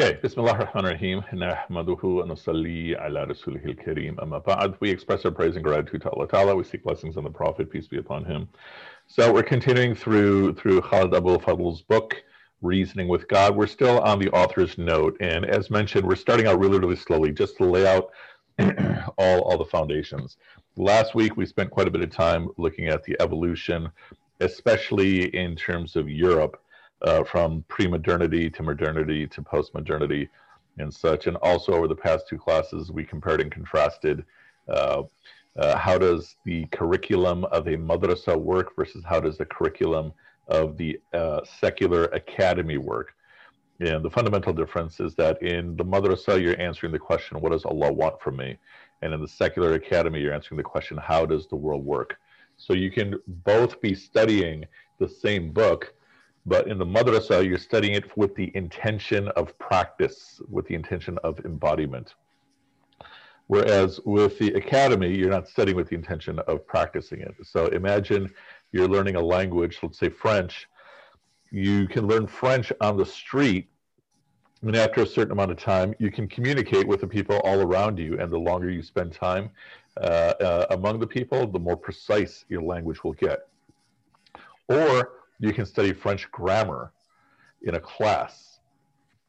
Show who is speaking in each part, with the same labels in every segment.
Speaker 1: Okay, Bismillah ar-Rahman ar-Rahim. Nahmaduhu wa nusalli ala rasulihil kareem. Amma ba'd. We express our praise and gratitude to Allah Ta'ala. We seek blessings on the Prophet, peace be upon him. So we're continuing through through Khaled Abou Fadl's book, Reasoning with God. We're still on the author's note. And as mentioned, we're starting out really, really slowly just to lay out all, all the foundations. Last week, we spent quite a bit of time looking at the evolution, especially in terms of Europe uh, from pre-modernity to modernity to post-modernity and such. And also over the past two classes, we compared and contrasted uh, uh, how does the curriculum of a madrasa work versus how does the curriculum of the uh, secular academy work. And the fundamental difference is that in the madrasa, you're answering the question, what does Allah want from me? And in the secular academy, you're answering the question, how does the world work? So you can both be studying the same book, but in the madrasa, you're studying it with the intention of practice, with the intention of embodiment. Whereas with the academy, you're not studying with the intention of practicing it. So imagine you're learning a language, let's say French. You can learn French on the street, and after a certain amount of time, you can communicate with the people all around you. And the longer you spend time uh, uh, among the people, the more precise your language will get. Or you can study French grammar in a class.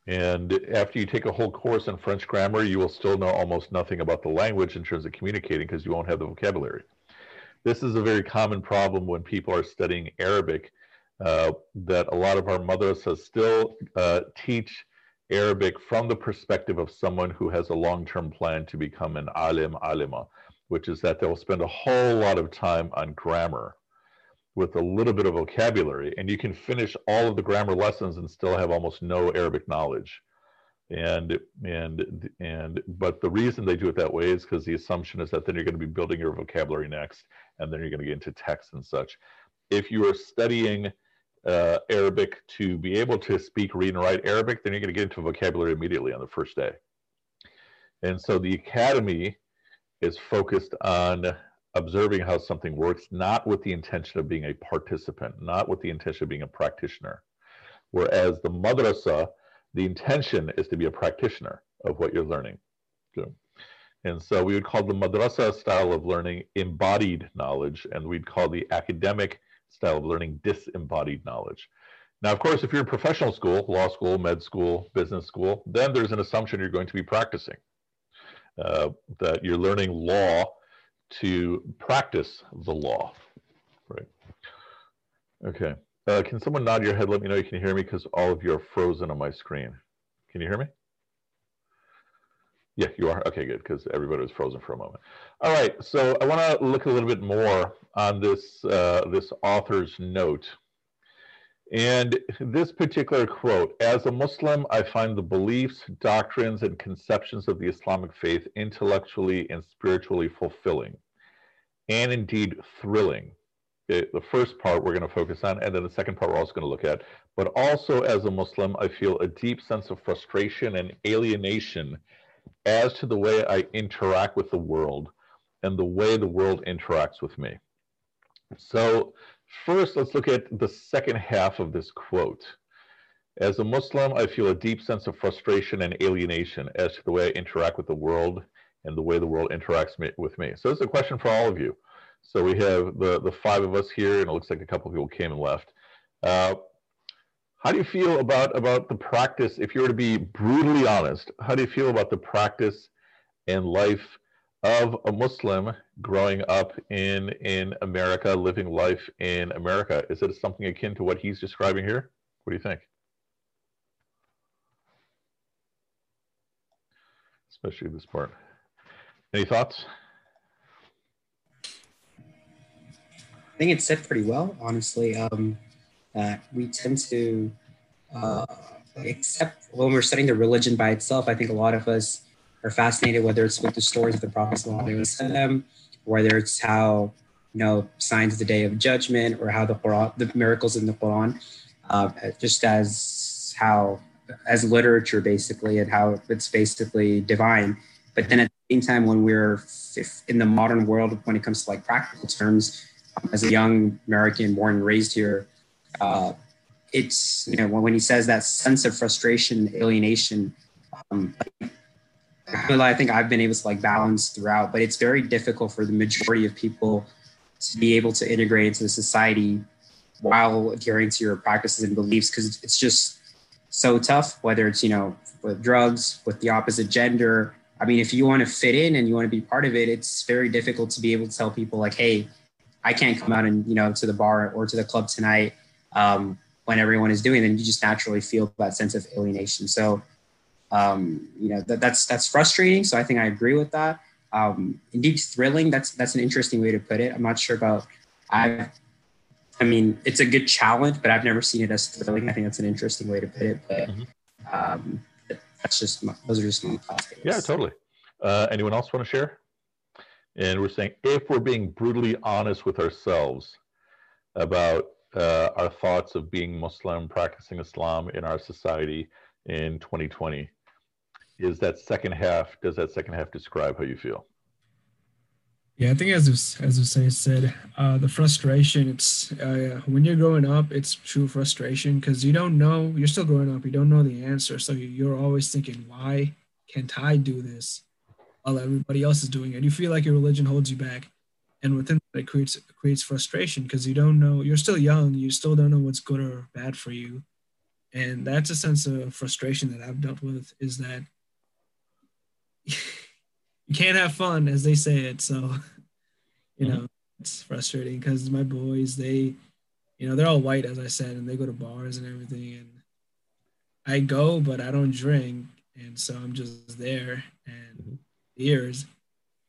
Speaker 1: And after you take a whole course in French grammar, you will still know almost nothing about the language in terms of communicating because you won't have the vocabulary. This is a very common problem when people are studying Arabic, uh, that a lot of our madrasas still uh, teach Arabic from the perspective of someone who has a long-term plan to become an alim alima, which is that they'll spend a whole lot of time on grammar with a little bit of vocabulary and you can finish all of the grammar lessons and still have almost no Arabic knowledge. And and and but the reason they do it that way is because the assumption is that then you're going to be building your vocabulary next, and then you're going to get into text and such. If you are studying uh, Arabic to be able to speak, read, and write Arabic, then you're going to get into vocabulary immediately on the first day. And so the academy is focused on observing how something works, not with the intention of being a participant, not with the intention of being a practitioner. Whereas the madrasa, the intention is to be a practitioner of what you're learning. And so we would call the madrasa style of learning embodied knowledge, and we'd call the academic style of learning disembodied knowledge. Now, of course, if you're in professional school, law school, med school, business school, then there's an assumption you're going to be practicing. Uh, that you're learning law to practice the law, right? Okay. Uh, can someone nod your head? Let me know you can hear me because all of you are frozen on my screen. Can you hear me? Yeah, you are. Okay, good, because everybody was frozen for a moment. All right, so I want to look a little bit more on this uh, this author's note. And this particular quote, as a Muslim, I find the beliefs, doctrines, and conceptions of the Islamic faith intellectually and spiritually fulfilling, and indeed thrilling. It, the first part we're going to focus on, and then the second part we're also going to look at. But also, as a Muslim, I feel a deep sense of frustration and alienation as to the way I interact with the world and the way the world interacts with me. So, First, let's look at the second half of this quote. As a Muslim, I feel a deep sense of frustration and alienation as to the way I interact with the world and the way the world interacts me, with me. So it's a question for all of you. So we have the, the five of us here, and it looks like a couple people came and left. Uh, how do you feel about, about the practice, if you were to be brutally honest, how do you feel about the practice and life of a Muslim growing up in in America, living life in America? Is it something akin to what he's describing here? What do you think? Especially this part. Any thoughts?
Speaker 2: I think it's said pretty well, honestly. Um, that we tend to, uh, except when we're studying the religion by itself, I think a lot of us are fascinated, whether it's with the stories of the Prophet whether it's how you know signs of the Day of Judgment, or how the Quran, the miracles in the Quran, uh, just as how as literature basically, and how it's basically divine. But then at the same time, when we're in the modern world, when it comes to like practical terms, um, as a young American born and raised here, uh, it's you know when he says that sense of frustration, alienation. Um, I think I've been able to like balance throughout, but it's very difficult for the majority of people to be able to integrate into the society while adhering to your practices and beliefs because it's just so tough. Whether it's you know with drugs, with the opposite gender. I mean, if you want to fit in and you want to be part of it, it's very difficult to be able to tell people like, "Hey, I can't come out and you know to the bar or to the club tonight." Um, when everyone is doing, it. And you just naturally feel that sense of alienation. So, um, you know, that, that's that's frustrating. So I think I agree with that. Um, indeed, thrilling. That's that's an interesting way to put it. I'm not sure about. I, I mean, it's a good challenge, but I've never seen it as thrilling. I think that's an interesting way to put it. But mm-hmm. um, that's just my, those are just my thoughts.
Speaker 1: Yeah, totally. Uh, anyone else want to share? And we're saying if we're being brutally honest with ourselves about uh, our thoughts of being Muslim, practicing Islam in our society in 2020. Is that second half, does that second half describe how you feel?
Speaker 3: Yeah, I think as as Hussein said, uh, the frustration. It's uh, when you're growing up, it's true frustration because you don't know. You're still growing up. You don't know the answer, so you're always thinking, "Why can't I do this?" While everybody else is doing it, you feel like your religion holds you back and within that it creates it creates frustration because you don't know you're still young you still don't know what's good or bad for you and that's a sense of frustration that i've dealt with is that you can't have fun as they say it so you know mm-hmm. it's frustrating because my boys they you know they're all white as i said and they go to bars and everything and i go but i don't drink and so i'm just there and mm-hmm. years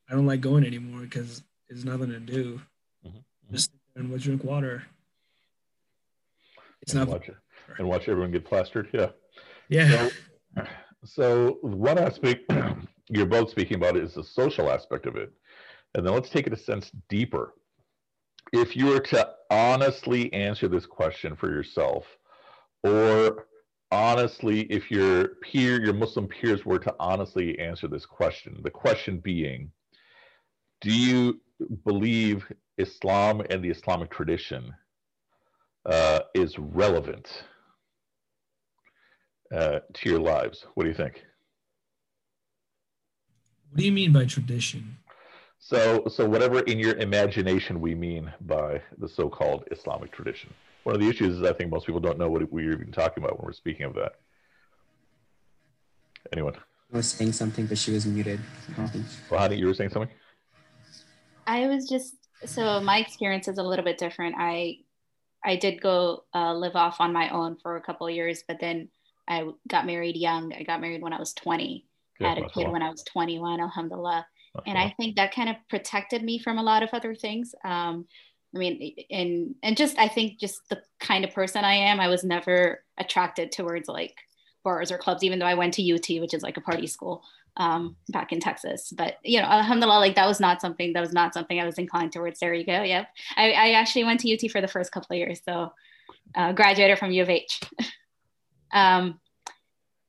Speaker 3: i don't like going anymore because there's nothing to do. Mm-hmm. Just and we'll drink water.
Speaker 1: It's and not watch it and watch everyone get plastered. Yeah.
Speaker 3: Yeah.
Speaker 1: So, so one aspect you're both speaking about is the social aspect of it. And then let's take it a sense deeper. If you were to honestly answer this question for yourself, or honestly, if your peer, your Muslim peers were to honestly answer this question, the question being, do you believe Islam and the Islamic tradition uh, is relevant uh, to your lives. What do you think?
Speaker 3: What do you mean by tradition?
Speaker 1: So, so whatever in your imagination we mean by the so-called Islamic tradition. One of the issues is I think most people don't know what we're even talking about when we're speaking of that. Anyone?
Speaker 2: I was saying something, but she was muted.
Speaker 1: Well, Hani, you were saying something?
Speaker 4: I was just so my experience is a little bit different. I I did go uh, live off on my own for a couple of years, but then I got married young. I got married when I was 20. Good, I had a kid when I was 21, alhamdulillah. And I think that kind of protected me from a lot of other things. Um, I mean, and and just I think just the kind of person I am, I was never attracted towards like bars or clubs, even though I went to UT, which is like a party school um, back in Texas. But you know, alhamdulillah, like that was not something that was not something I was inclined towards. There you go. Yep. I, I actually went to UT for the first couple of years, so uh, graduated from U of H. um,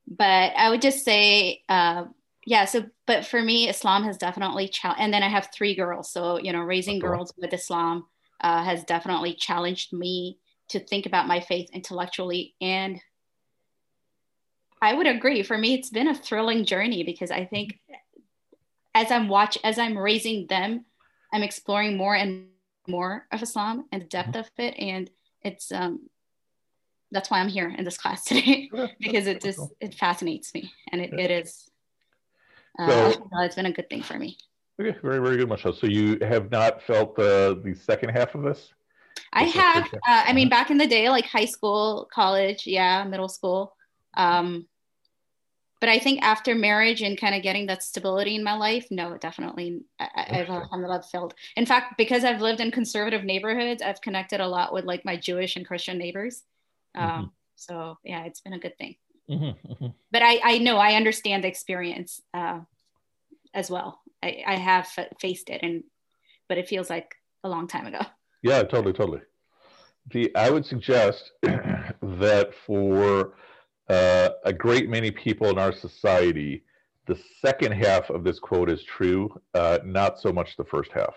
Speaker 4: but I would just say, uh, yeah. So, but for me, Islam has definitely challenged. And then I have three girls, so you know, raising girls with Islam uh, has definitely challenged me to think about my faith intellectually and I would agree. For me, it's been a thrilling journey because I think as I'm watch as I'm raising them, I'm exploring more and more of Islam and the depth mm-hmm. of it, and it's um that's why I'm here in this class today because it just it fascinates me and it, it is uh, so, it's been a good thing for me.
Speaker 1: Okay, very very good, Michelle. So you have not felt the the second half of this?
Speaker 4: I have. Uh, I mean, uh-huh. back in the day, like high school, college, yeah, middle school. Um, but I think after marriage and kind of getting that stability in my life, no, definitely, I, have alhamdulillah felt. In fact, because I've lived in conservative neighborhoods, I've connected a lot with like my Jewish and Christian neighbors. Um, mm-hmm. So yeah, it's been a good thing. Mm-hmm, mm-hmm. But I, I know I understand the experience uh, as well. I, I have faced it, and but it feels like a long time ago.
Speaker 1: Yeah, totally, totally. The I would suggest that for uh, a great many people in our society, the second half of this quote is true, uh, not so much the first half.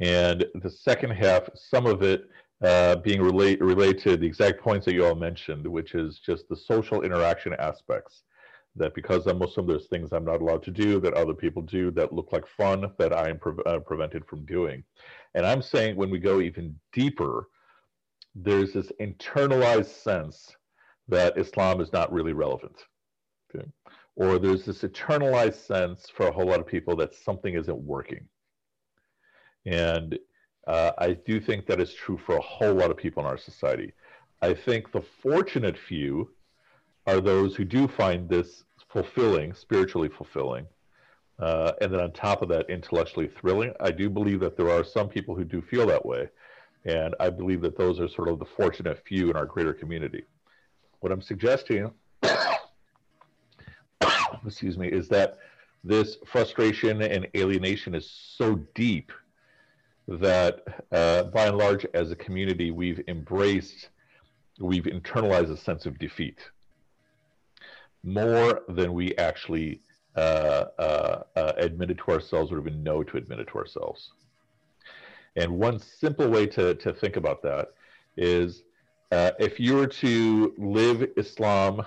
Speaker 1: And the second half, some of it uh, being relate, related to the exact points that you all mentioned, which is just the social interaction aspects. That because I'm Muslim, there's things I'm not allowed to do that other people do that look like fun that I am pre- uh, prevented from doing. And I'm saying when we go even deeper, there's this internalized sense that Islam is not really relevant. Okay? Or there's this internalized sense for a whole lot of people that something isn't working. And uh, I do think that is true for a whole lot of people in our society. I think the fortunate few are those who do find this fulfilling, spiritually fulfilling, uh, and then on top of that, intellectually thrilling. I do believe that there are some people who do feel that way, and I believe that those are sort of the fortunate few in our greater community. What I'm suggesting, excuse me, is that this frustration and alienation is so deep that uh, by and large, as a community, we've embraced, we've internalized a sense of defeat more than we actually uh, uh, uh, admit to ourselves or even know to admit it to ourselves. And one simple way to, to think about that is uh, if you were to live Islam,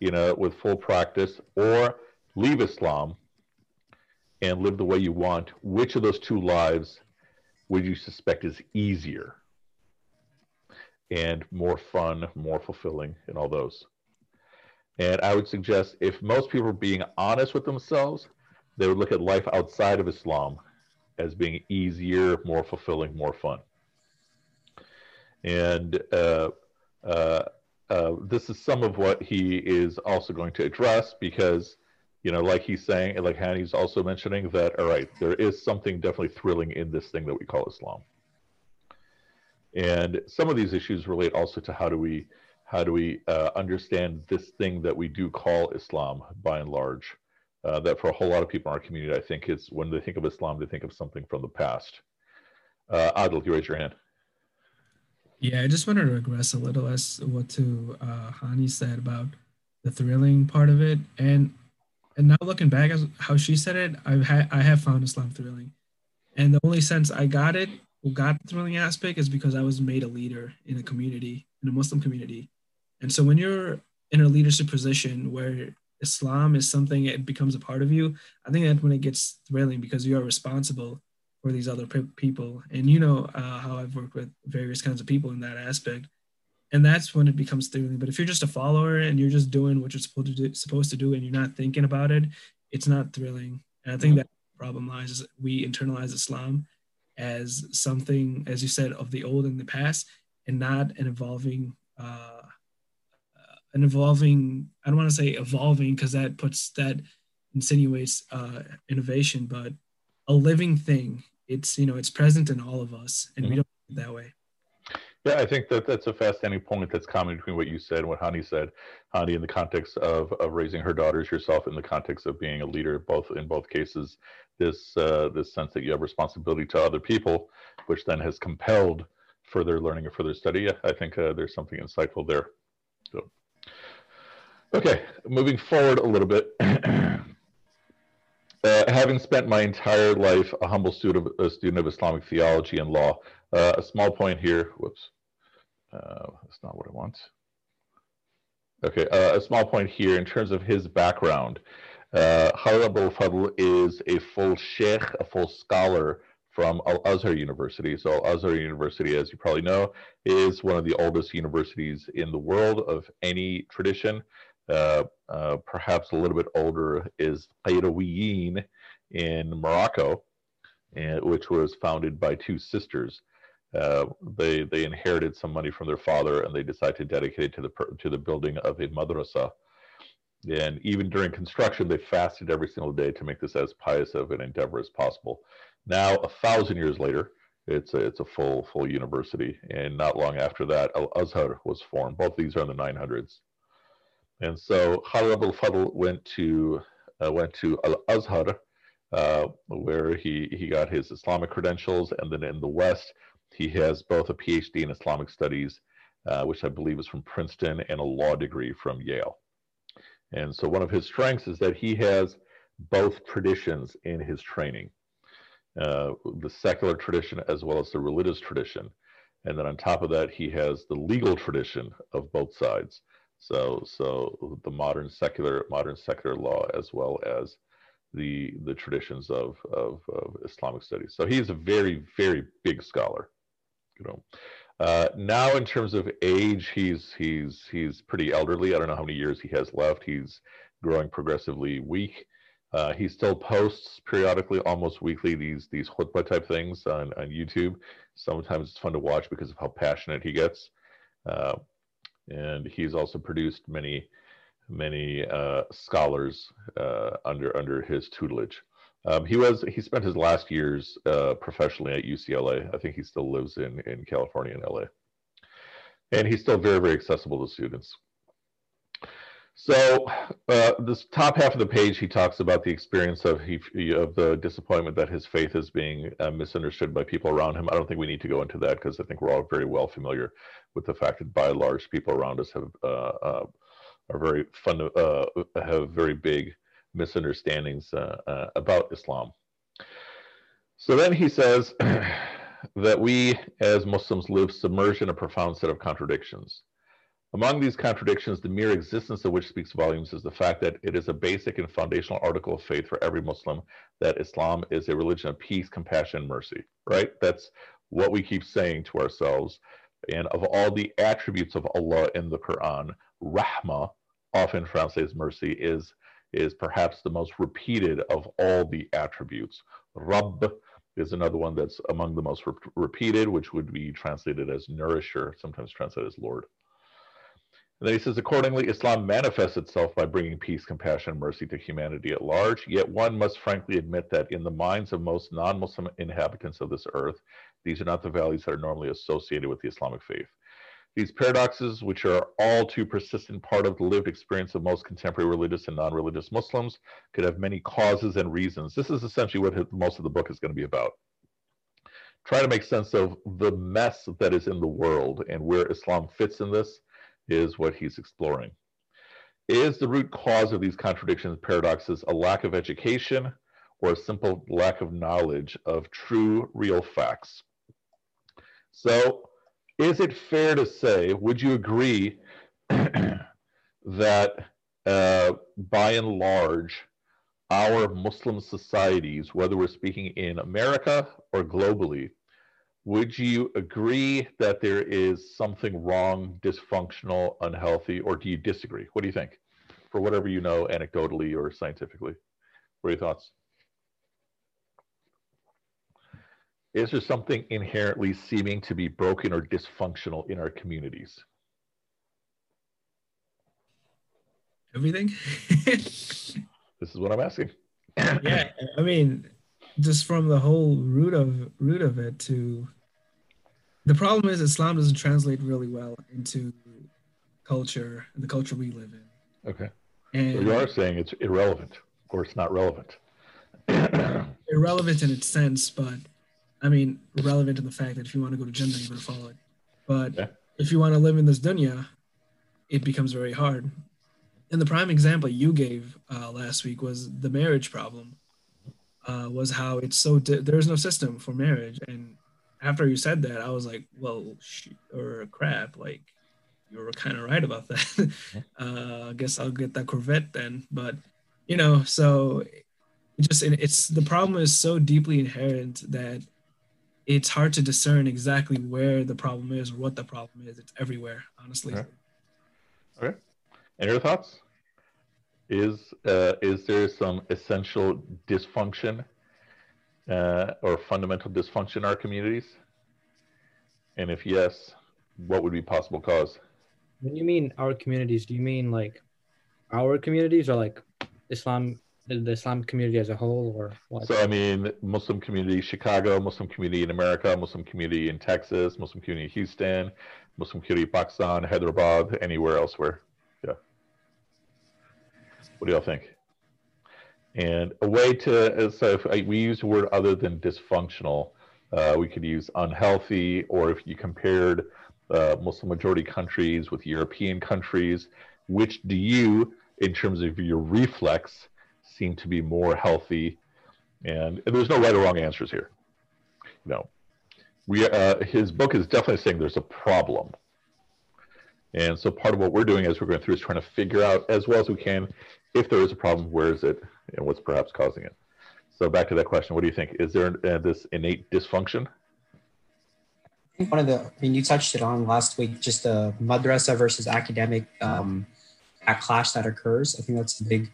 Speaker 1: you know, with full practice, or leave Islam and live the way you want, which of those two lives would you suspect is easier and more fun, more fulfilling, and all those? And I would suggest if most people are being honest with themselves, they would look at life outside of Islam as being easier, more fulfilling, more fun. And uh, uh, uh, this is some of what he is also going to address because, you know, like he's saying, like Hani's also mentioning, that, all right, there is something definitely thrilling in this thing that we call Islam. And some of these issues relate also to how do we how do we uh, understand this thing that we do call Islam by and large? Uh, that for a whole lot of people in our community, I think is when they think of Islam, they think of something from the past. Uh, Adil, you raise your hand.
Speaker 3: Yeah, I just wanted to regress a little as what to uh, Hani said about the thrilling part of it, and and now looking back at how she said it, I've had I have found Islam thrilling, and the only sense I got it, got the thrilling aspect, is because I was made a leader in a community, in a Muslim community, and so when you're in a leadership position where Islam is something it becomes a part of you, I think that's when it gets thrilling because you are responsible for these other pe- people. And you know uh, how I've worked with various kinds of people in that aspect. And that's when it becomes thrilling. But if you're just a follower and you're just doing what you're supposed to do, supposed to do and you're not thinking about it, it's not thrilling. And I think that problem lies is we internalize Islam as something, as you said, of the old and the past, and not an evolving uh, an evolving i don't want to say evolving because that puts that insinuates uh, innovation but a living thing it's you know it's present in all of us and mm-hmm. we don't that way
Speaker 1: yeah, I think that that's a fascinating point that's common between what you said and what Hani said. Hani, in the context of, of raising her daughters, yourself in the context of being a leader, both in both cases, this uh, this sense that you have responsibility to other people, which then has compelled further learning and further study. I think uh, there's something insightful there. So. Okay, moving forward a little bit. uh, having spent my entire life a humble student of, a student of Islamic theology and law, uh, a small point here. Whoops, uh, that's not what I want. Okay, uh, a small point here in terms of his background. Uh, Abul Fadl is a full sheikh, a full scholar from Al Azhar University. So, Al Azhar University, as you probably know, is one of the oldest universities in the world of any tradition. Uh, uh, perhaps a little bit older is Qarawiyyin in Morocco, and, which was founded by two sisters. Uh, they they inherited some money from their father, and they decided to dedicate it to the to the building of a madrasa. And even during construction, they fasted every single day to make this as pious of an endeavor as possible. Now, a thousand years later, it's a, it's a full full university, and not long after that, Al Azhar was formed. Both these are in the 900s. And so Khaled al Fadl went to uh, went to Al Azhar, uh, where he he got his Islamic credentials, and then in the West he has both a PhD in Islamic Studies, uh, which I believe is from Princeton, and a law degree from Yale. And so one of his strengths is that he has both traditions in his training, uh, the secular tradition as well as the religious tradition. and then on top of that, he has the legal tradition of both sides. So, so the modern secular modern secular law as well as the the traditions of, of, of Islamic studies. So he is a very very big scholar. You know, uh, now in terms of age, he's he's he's pretty elderly. I don't know how many years he has left. He's growing progressively weak. Uh, he still posts periodically, almost weekly, these these khutbah type things on, on YouTube. Sometimes it's fun to watch because of how passionate he gets. Uh, and he's also produced many many uh, scholars uh, under under his tutelage. Um, he was he spent his last years uh, professionally at UCLA. I think he still lives in in California and LA, and he's still very very accessible to students. So uh, this top half of the page, he talks about the experience of he, of the disappointment that his faith is being uh, misunderstood by people around him. I don't think we need to go into that because I think we're all very well familiar with the fact that by and large, people around us have uh, uh are very fun, uh, have very big misunderstandings uh, about Islam. So then he says that we as Muslims live submerged in a profound set of contradictions. Among these contradictions, the mere existence of which speaks volumes is the fact that it is a basic and foundational article of faith for every Muslim that Islam is a religion of peace, compassion, and mercy, right? That's what we keep saying to ourselves. And of all the attributes of Allah in the Quran, Rahma, often translates mercy, is, is perhaps the most repeated of all the attributes. Rabb is another one that's among the most re- repeated, which would be translated as nourisher, sometimes translated as Lord. And then he says, accordingly, Islam manifests itself by bringing peace, compassion, and mercy to humanity at large. Yet one must frankly admit that in the minds of most non Muslim inhabitants of this earth, these are not the values that are normally associated with the Islamic faith. These paradoxes, which are all too persistent part of the lived experience of most contemporary religious and non religious Muslims, could have many causes and reasons. This is essentially what most of the book is going to be about. Try to make sense of the mess that is in the world and where Islam fits in this is what he's exploring. Is the root cause of these contradictions and paradoxes a lack of education or a simple lack of knowledge of true, real facts? So, is it fair to say, would you agree that uh, by and large, our Muslim societies, whether we're speaking in America or globally, would you agree that there is something wrong, dysfunctional, unhealthy, or do you disagree? What do you think? For whatever you know, anecdotally or scientifically. What are your thoughts? Is there something inherently seeming to be broken or dysfunctional in our communities?
Speaker 3: Everything.
Speaker 1: this is what I'm asking.
Speaker 3: yeah, I mean, just from the whole root of root of it to the problem is Islam doesn't translate really well into culture, the culture we live in.
Speaker 1: Okay. And so you are saying it's irrelevant or it's not relevant.
Speaker 3: irrelevant in its sense, but I mean, relevant in the fact that if you want to go to Jannah, you better follow it. But yeah. if you want to live in this dunya, it becomes very hard. And the prime example you gave uh, last week was the marriage problem. Uh, was how it's so di- there's no system for marriage, and after you said that, I was like, well, shoot, or crap, like you were kind of right about that. uh, I guess I'll get that Corvette then. But you know, so it just it's the problem is so deeply inherent that it's hard to discern exactly where the problem is or what the problem is. It's everywhere, honestly.
Speaker 1: Okay. okay. And your thoughts? Is uh, is there some essential dysfunction uh, or fundamental dysfunction in our communities? And if yes, what would be possible cause?
Speaker 5: When you mean our communities, do you mean like our communities or like Islam, the Islam community as a whole, or what?
Speaker 1: So I mean, Muslim community Chicago, Muslim community in America, Muslim community in Texas, Muslim community in Houston, Muslim community in Pakistan, Hyderabad, anywhere elsewhere. Yeah. What do y'all think? And a way to, so if I, we use a word other than dysfunctional, uh, we could use unhealthy, or if you compared uh, Muslim majority countries with European countries, which do you, in terms of your reflex, seem to be more healthy? And, and there's no right or wrong answers here. You know, we uh, his book is definitely saying there's a problem. And so part of what we're doing as we're going through is trying to figure out as well as we can if there is a problem, where is it, and what's perhaps causing it. So back to that question, what do you think? Is there uh, this innate dysfunction?
Speaker 2: I think one of the, I mean, you touched it on last week, just the madrasa versus academic um, that clash that occurs. I think that's a big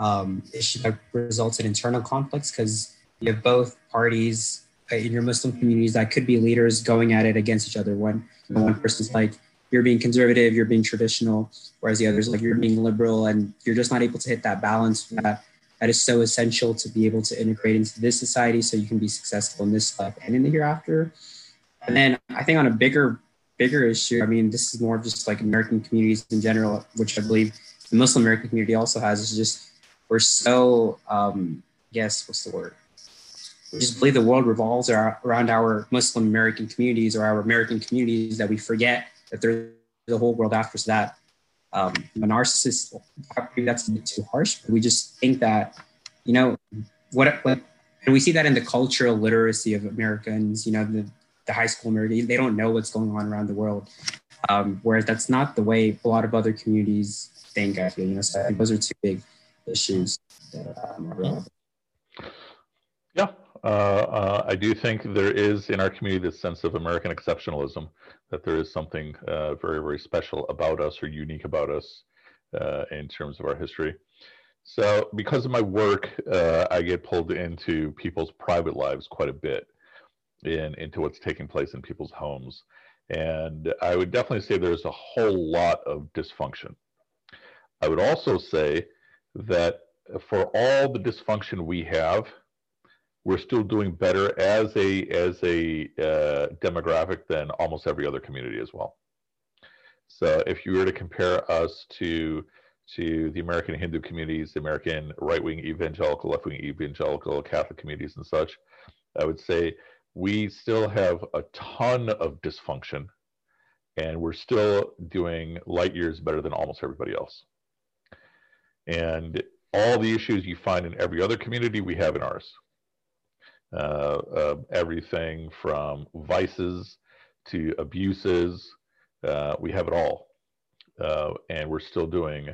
Speaker 2: um, issue that results in internal conflicts because you have both parties uh, in your Muslim communities that could be leaders going at it against each other. One, one person's like, you're being conservative, you're being traditional, whereas the others like you're being liberal, and you're just not able to hit that balance that that is so essential to be able to integrate into this society so you can be successful in this life and in the hereafter. And then I think on a bigger, bigger issue, I mean, this is more of just like American communities in general, which I believe the Muslim American community also has, is just we're so, um, yes, what's the word? We just believe the world revolves around our Muslim American communities or our American communities that we forget that there's the whole world after that um, narcissist. Maybe that's a bit too harsh, but we just think that, you know, what, what and we see that in the cultural literacy of Americans, you know, the, the high school American, they don't know what's going on around the world. Um, whereas that's not the way a lot of other communities think, I feel, you know, so those are two big issues that
Speaker 1: Yeah, uh, uh, I do think there is in our community this sense of American exceptionalism, that there is something uh, very, very special about us or unique about us uh, in terms of our history. So, because of my work, uh, I get pulled into people's private lives quite a bit, in into what's taking place in people's homes, and I would definitely say there's a whole lot of dysfunction. I would also say that for all the dysfunction we have, we're still doing better as a as a uh, demographic than almost every other community as well. So if you were to compare us to to the American Hindu communities, the American right wing evangelical, left wing evangelical, Catholic communities, and such, I would say we still have a ton of dysfunction, and we're still doing light years better than almost everybody else. And all the issues you find in every other community, we have in ours uh, uh, everything from vices to abuses. Uh, we have it all. Uh, and we're still doing,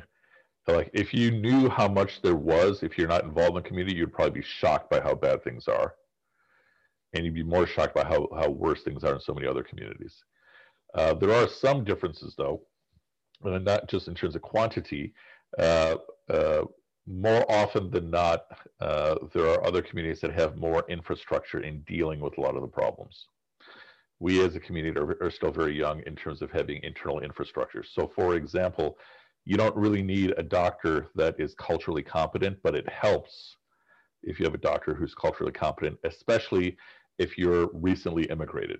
Speaker 1: like, if you knew how much there was, if you're not involved in the community, you'd probably be shocked by how bad things are. And you'd be more shocked by how, how worse things are in so many other communities. Uh, there are some differences, though, and not just in terms of quantity. Uh, more often than not, uh, there are other communities that have more infrastructure in dealing with a lot of the problems. We as a community are, are, still very young in terms of having internal infrastructure. So, for example, you don't really need a doctor that is culturally competent, but it helps if you have a doctor who's culturally competent, especially if you're recently immigrated.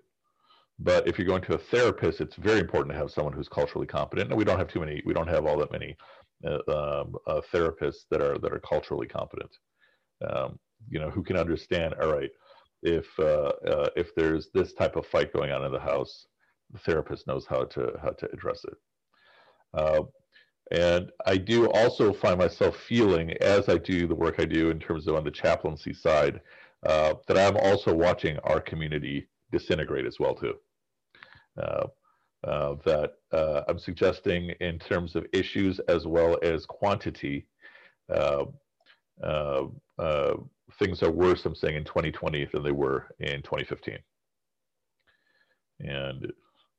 Speaker 1: But if you're going to a therapist, it's very important to have someone who's culturally competent. And we don't have too many, we don't have all that many uh, um, uh, therapists that are that are culturally competent, um, you know, who can understand. All right, if uh, uh, if there's this type of fight going on in the house, the therapist knows how to how to address it. Uh, and I do also find myself feeling, as I do the work I do in terms of on the chaplaincy side, uh, that I'm also watching our community disintegrate as well too. Uh, uh, that uh, I'm suggesting in terms of issues as well as quantity. Things are worse, I'm saying, in 2020 than they were in 2015. And,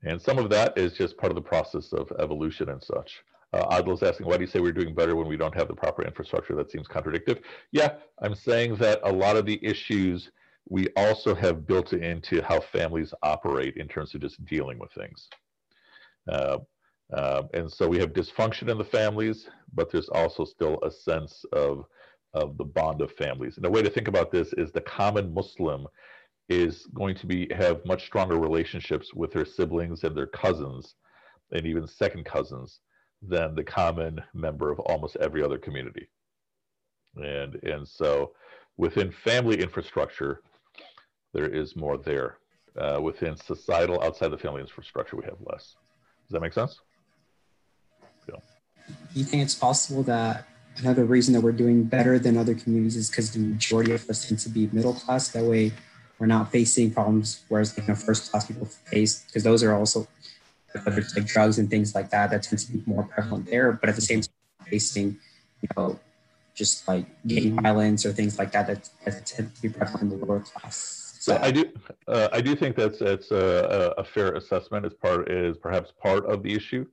Speaker 1: and some of that is just part of the process of evolution and such. Uh, Adil is asking, why do you say we're doing better when we don't have the proper infrastructure? That seems contradictory. Yeah, I'm saying that a lot of the issues we also have built into how families operate in terms of just dealing with things. Uh, uh, and so we have dysfunction in the families, but there's also still a sense of, of the bond of families. And a way to think about this is the common Muslim is going to be have much stronger relationships with their siblings and their cousins and even second cousins than the common member of almost every other community. And, and so within family infrastructure, there is more there. Uh, within societal, outside the family infrastructure, we have less. Does that make sense?
Speaker 2: Yeah. Do you think it's possible that another reason that we're doing better than other communities is because the majority of us tend to be middle class? That way, we're not facing problems whereas you know first class people face because those are also whether it's like drugs and things like that that tends to be more prevalent there but at the same time facing you know just like gang violence or things like that that, that tend to be prevalent in the lower class
Speaker 1: so I do, uh, I do think that's that's a, a, fair assessment. As part is perhaps part of the issue.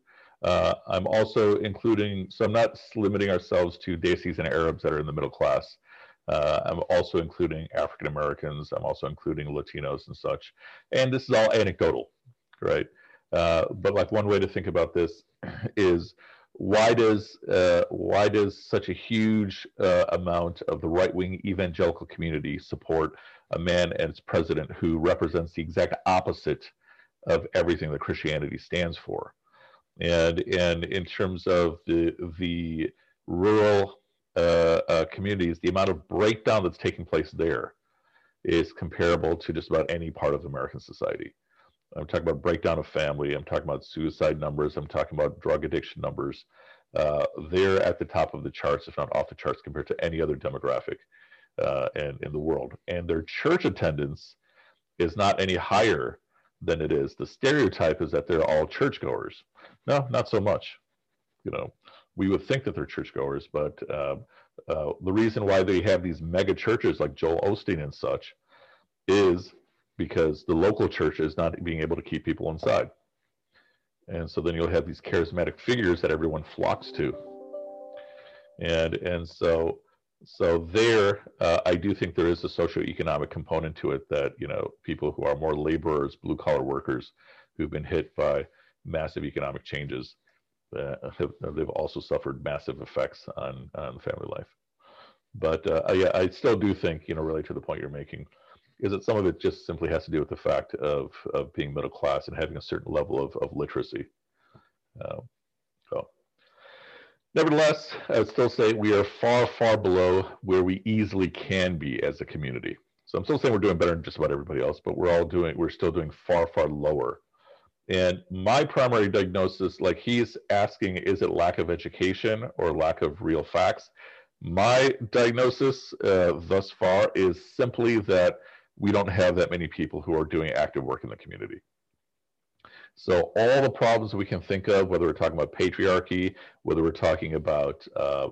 Speaker 1: Uh, I'm also including, so I'm not limiting ourselves to Desis and Arabs that are in the middle class. Uh, I'm also including African Americans. I'm also including Latinos and such. And this is all anecdotal, right? Uh, but like one way to think about this is why does uh, why does such a huge uh, amount of the right wing evangelical community support a man as president who represents the exact opposite of everything that Christianity stands for? And and in terms of the the rural uh, uh, communities, the amount of breakdown that's taking place there is comparable to just about any part of American society. I'm talking about breakdown of family. I'm talking about suicide numbers. I'm talking about drug addiction numbers. Uh, they're at the top of the charts, if not off the charts, compared to any other demographic uh, in, in the world. And their church attendance is not any higher than it is. The stereotype is that they're all churchgoers. No, not so much. You know, we would think that they're churchgoers, but uh, uh, the reason why they have these mega churches like Joel Osteen and such is because the local church is not being able to keep people inside. And so then you'll have these charismatic figures that everyone flocks to. And and so so there, uh, I do think there is a socioeconomic component to it that you know people who are more laborers, blue collar workers, who've been hit by massive economic changes, uh, have, they've also suffered massive effects on on family life. But uh, I, I still do think you know, really to the point you're making, is that some of it just simply has to do with the fact of, of being middle class and having a certain level of, of literacy. Uh, so, nevertheless, I would still say we are far, far below where we easily can be as a community. So I'm still saying we're doing better than just about everybody else, but we're all doing, we're still doing far, far lower. And my primary diagnosis, like he's asking, is it lack of education or lack of real facts? My diagnosis uh, thus far is simply that we don't have that many people who are doing active work in the community. So all the problems we can think of, whether we're talking about patriarchy, whether we're talking about uh,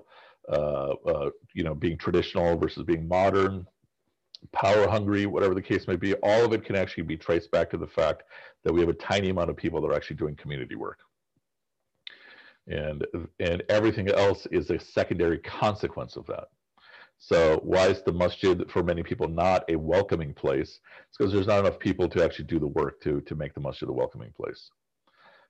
Speaker 1: uh, uh, you know being traditional versus being modern, power hungry, whatever the case may be, all of it can actually be traced back to the fact that we have a tiny amount of people that are actually doing community work. And, and everything else is a secondary consequence of that. So why is the masjid for many people not a welcoming place? It's because there's not enough people to actually do the work to to make the masjid a welcoming place.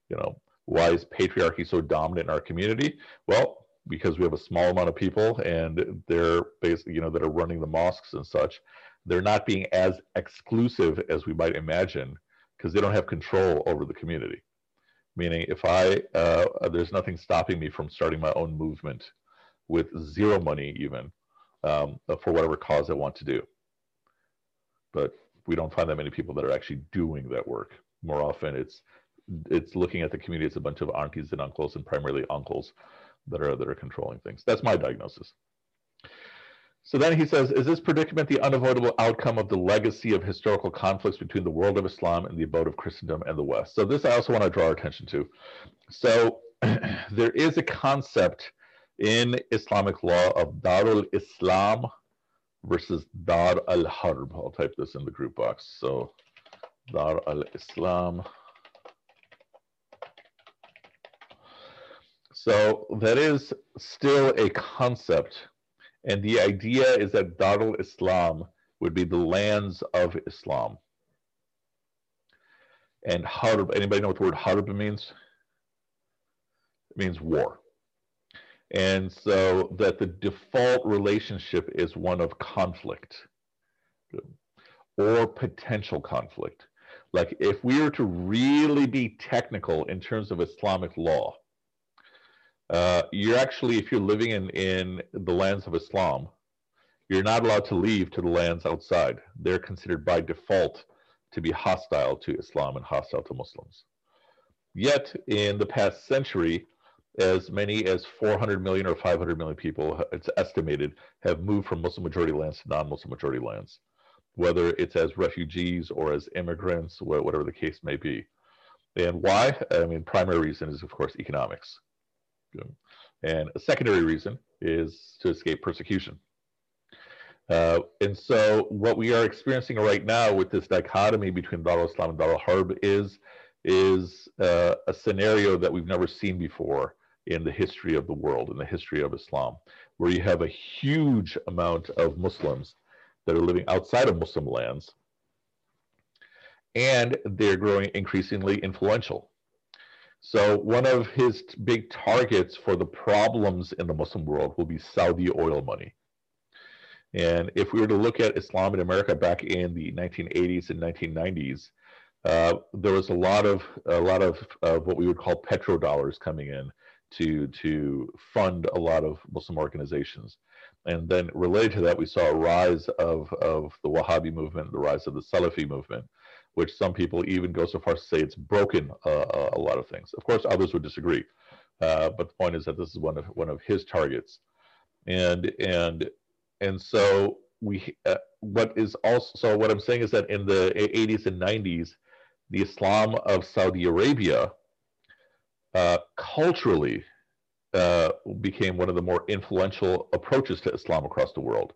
Speaker 1: You know, why is patriarchy so dominant in our community? Well, because we have a small amount of people and they're basically, you know, that are running the mosques and such. They're not being as exclusive as we might imagine because they don't have control over the community. Meaning, if I, uh, there's nothing stopping me from starting my own movement with zero money, even um, for whatever cause they want to do. But we don't find that many people that are actually doing that work. More often, it's it's looking at the community as a bunch of aunties and uncles, and primarily uncles, that are that are controlling things. That's my diagnosis. So then he says, is this predicament the unavoidable outcome of the legacy of historical conflicts between the world of Islam and the abode of Christendom and the West? So this I also want to draw our attention to. So there is a concept in Islamic law of Darul Islam versus Dar al Harb. I'll type this in the group box. So Dar al Islam. So that is still a concept. And the idea is that Darul Islam would be the lands of Islam. And Harb, anybody know what the word Harb means? It means war. And so that the default relationship is one of conflict or potential conflict. Like if we were to really be technical in terms of Islamic law, uh, you're actually, if you're living in, in the lands of Islam, you're not allowed to leave to the lands outside. They're considered by default to be hostile to Islam and hostile to Muslims. Yet, in the past century, as many as 400 million or 500 million people, it's estimated, have moved from Muslim majority lands to non Muslim majority lands. whether it's as refugees or as immigrants, whatever the case may be. And why? I mean, primary reason is, of course, economics. And a secondary reason is to escape persecution. Uh, and so what we are experiencing right now with this dichotomy between Dar al-Islam and Dar al-Harb is, is uh, a scenario that we've never seen before in the history of the world, in the history of Islam, where you have a huge amount of Muslims that are living outside of Muslim lands, and they're growing increasingly influential. So one of his big targets for the problems in the Muslim world will be Saudi oil money. And if we were to look at Islam in America back in the 1980s and 1990s, uh, there was a lot of a lot of uh, what we would call petrodollars coming in to to fund a lot of Muslim organizations. And then related to that, we saw a rise of, of the Wahhabi movement, the rise of the Salafi movement, which some people even go so far as to say it's broken uh, a lot of things. Of course, others would disagree, uh, but the point is that this is one of one of his targets, and and and so we uh, what is also so what I'm saying is that in the 80s and 90s, the Islam of Saudi Arabia uh, culturally uh, became one of the more influential approaches to Islam across the world.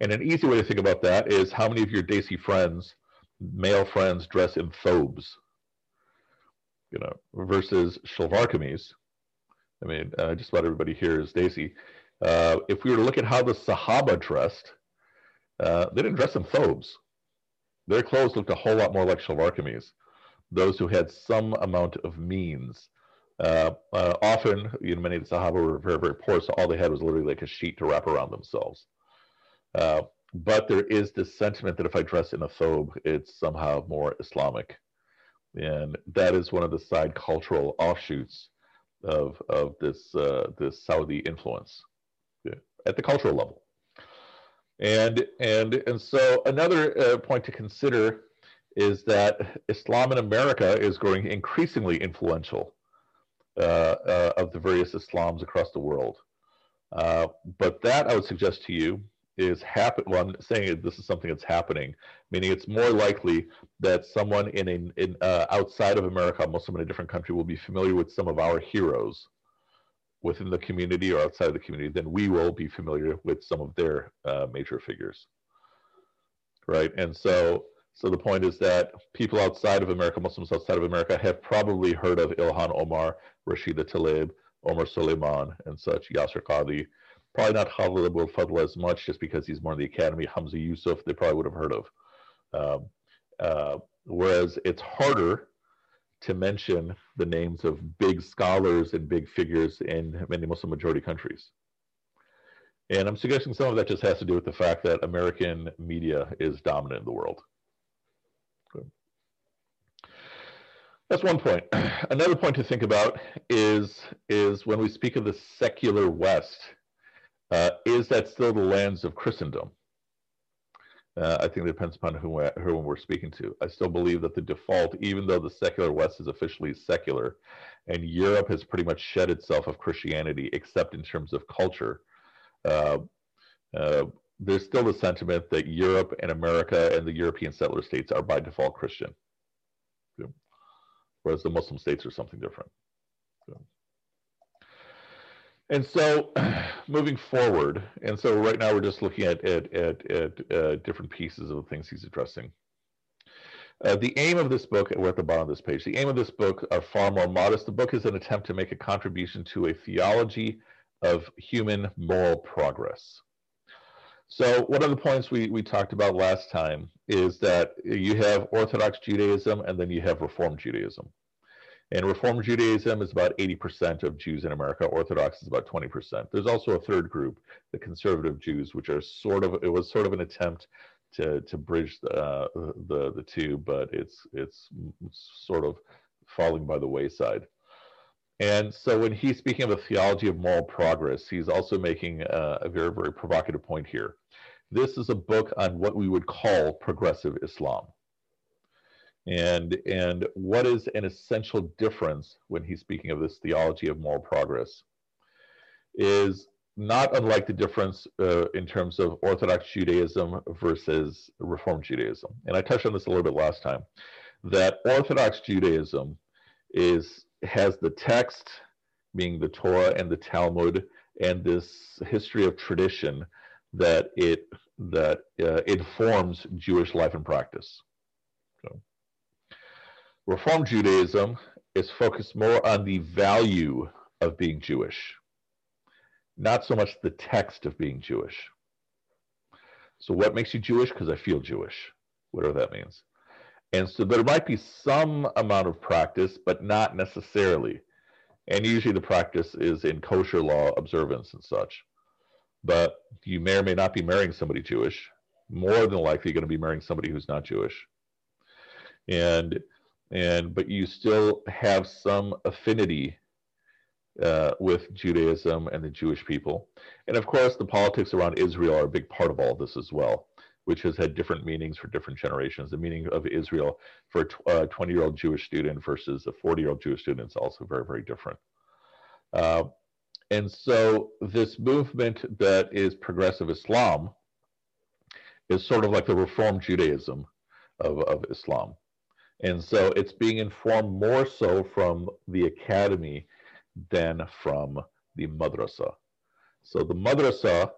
Speaker 1: And an easy way to think about that is how many of your Desi friends, male friends, dress in thobes, you know, versus shalwar kameez. I mean, uh, just about everybody here is Desi. Uh, if we were to look at how the Sahaba dressed, uh, they didn't dress in thobes. Their clothes looked a whole lot more like shalwar kameez. Those who had some amount of means uh, uh, often, you know, many of the Sahaba were very, very poor, so all they had was literally like a sheet to wrap around themselves. Uh, but there is this sentiment that if I dress in a thobe, it's somehow more Islamic. And that is one of the side cultural offshoots of, of this, uh, this Saudi influence yeah, at the cultural level. And, and, and so another uh, point to consider is that Islam in America is growing increasingly influential of the various Islams across the world. Uh, but that I would suggest to you is happen. Well, I'm saying this is something that's happening, meaning it's more likely that someone in a in uh, outside of America, Muslim in a different country, will be familiar with some of our heroes within the community or outside of the community than we will be familiar with some of their uh, major figures. Right, and so so the point is that people outside of America, Muslims outside of America, have probably heard of Ilhan Omar, Rashida Tlaib, Omar Suleiman, and such, Yasir Qadhi. Probably not Khaled Abou el Fadl as much, just because he's more in the academy. Hamza Yusuf, they probably would have heard of. Um, uh, whereas it's harder to mention the names of big scholars and big figures in many Muslim majority countries. And I'm suggesting some of that just has to do with the fact that American media is dominant in the world. That's one point. Another point to think about is, is when we speak of the secular West, uh, is that still the lands of Christendom? Uh, I think it depends upon who, who we're speaking to. I still believe that the default, even though the secular West is officially secular, and Europe has pretty much shed itself of Christianity, except in terms of culture, uh, uh, there's still the sentiment that Europe and America and the European settler states are by default Christian whereas the Muslim states are something different. So. And so moving forward, and so right now we're just looking at, at, at, at uh, different pieces of the things he's addressing. Uh, the aim of this book, we're at the bottom of this page, the aim of this book are far more modest. The book is an attempt to make a contribution to a theology of human moral progress. So one of the points we, we talked about last time is that you have Orthodox Judaism and then you have Reform Judaism. And Reform Judaism is about 80% of Jews in America. Orthodox is about 20%. There's also a third group, the conservative Jews, which are sort of, it was sort of an attempt to, to bridge the, uh, the, the two, but it's, it's sort of falling by the wayside. And so when he's speaking of a theology of moral progress, he's also making uh, a very, very provocative point here. This is a book on what we would call progressive Islam. And, and what is an essential difference when he's speaking of this theology of moral progress is not unlike the difference uh, in terms of Orthodox Judaism versus Reform Judaism. And I touched on this a little bit last time, that Orthodox Judaism is has the text, being the Torah and the Talmud, and this history of tradition that it that uh, informs Jewish life and practice. So, Reform Judaism is focused more on the value of being Jewish not so much the text of being Jewish. So, what makes you Jewish? Because I feel Jewish, whatever that means. And so, there might be some amount of practice, but not necessarily. And usually, the practice is in kosher law observance and such. But you may or may not be marrying somebody Jewish. More than likely, you're going to be marrying somebody who's not Jewish. And and but you still have some affinity uh, with Judaism and the Jewish people. And of course, the politics around Israel are a big part of all this as well, which has had different meanings for different generations. The meaning of Israel for a 20 year old Jewish student versus a 40 year old Jewish student is also very, very different. Uh, and so, this movement that is progressive Islam is sort of like the Reform Judaism of, of Islam. And so, it's being informed more so from the academy than from the madrasa. So the madrasa,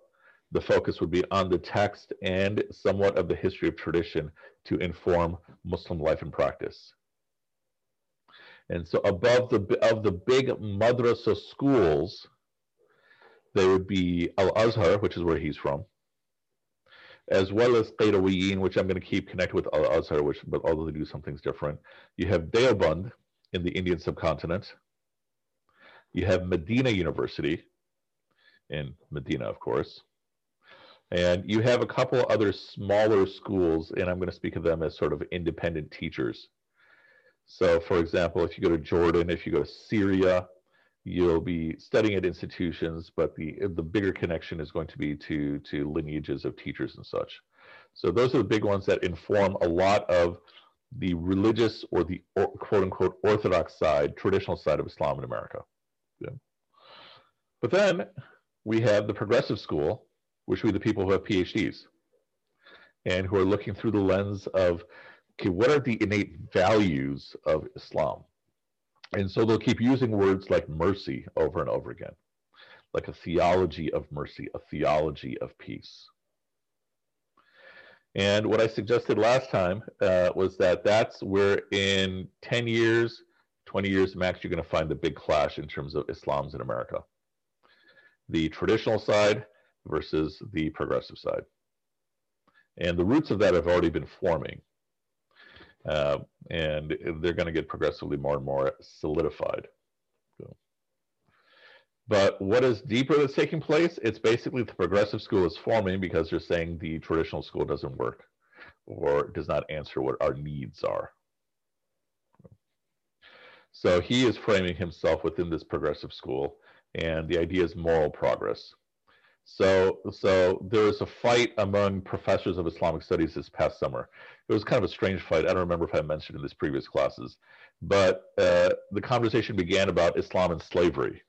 Speaker 1: the focus would be on the text and somewhat of the history of tradition to inform Muslim life and practice. And so above the of the big madrasa schools, there would be Al Azhar, which is where he's from, as well as Qarawiyyin, which I'm going to keep connected with Al Azhar, which but although they do some things different. You have Deoband in the Indian subcontinent, you have Medina University in Medina, of course. And you have a couple other smaller schools, and I'm going to speak of them as sort of independent teachers. So, for example, if you go to Jordan, if you go to Syria, you'll be studying at institutions, but the the bigger connection is going to be to to lineages of teachers and such. So those are the big ones that inform a lot of the religious or the or, quote unquote orthodox side, traditional side of Islam in America. But then we have the progressive school, which would be the people who have PhDs and who are looking through the lens of, okay, what are the innate values of Islam? And so they'll keep using words like mercy over and over again, like a theology of mercy, a theology of peace. And what I suggested last time uh, was that that's where in 10 years, 20 years max, you're going to find the big clash in terms of Islams in America. The traditional side versus the progressive side. And the roots of that have already been forming. Uh, and they're going to get progressively more and more solidified. So. But what is deeper that's taking place? It's basically the progressive school is forming because they're saying the traditional school doesn't work or does not answer what our needs are. So he is framing himself within this progressive school, and the idea is moral progress. So, so there was a fight among professors of Islamic studies this past summer. It was kind of a strange fight. I don't remember if I mentioned in this previous classes, but uh, the conversation began about Islam and slavery.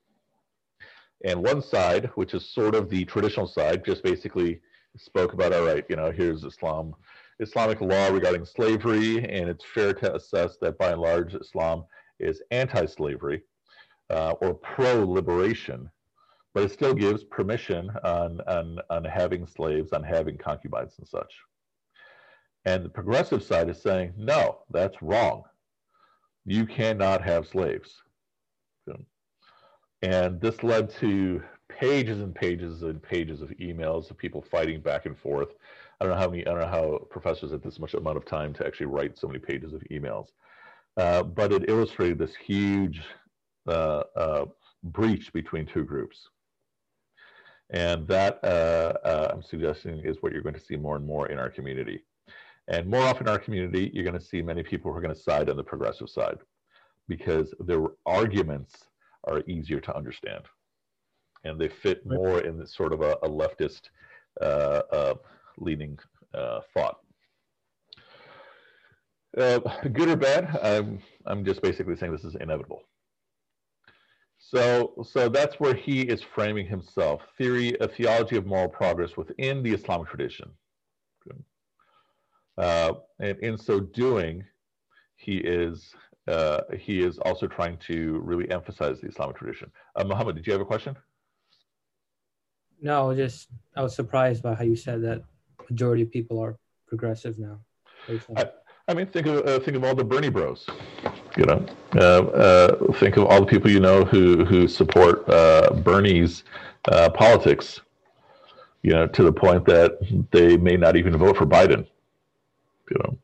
Speaker 1: And one side, which is sort of the traditional side, just basically spoke about, all right, you know, here's Islam, Islamic law regarding slavery, and it's fair to assess that by and large, Islam is anti-slavery uh, or pro-liberation, but it still gives permission on, on, on having slaves, on having concubines and such. And the progressive side is saying, no, that's wrong. You cannot have slaves. And this led to pages and pages and pages of emails of people fighting back and forth. I don't know how many, I don't know how professors had this much amount of time to actually write so many pages of emails. Uh, but it illustrated this huge uh, uh, breach between two groups. And that, uh, I'm suggesting, is what you're going to see more and more in our community. And more often in our community, you're going to see many people who are going to side on the progressive side because their arguments are easier to understand. And they fit more in this sort of a, a leftist uh, uh, leaning uh, thought. Uh, good or bad, I'm, I'm just basically saying this is inevitable. So, so that's where he is framing himself. Theory, a theology of moral progress within the Islamic tradition. Uh, and in so doing, he is uh, he is also trying to really emphasize the Islamic tradition. Uh, Muhammad, did you have a question?
Speaker 5: No, just I was surprised by how you said that majority of people are progressive now.
Speaker 1: I, I mean, think of uh, think of all the Bernie Bros. You know, uh, uh, think of all the people you know who who support uh, Bernie's uh, politics. You know, to the point that they may not even vote for Biden. You know,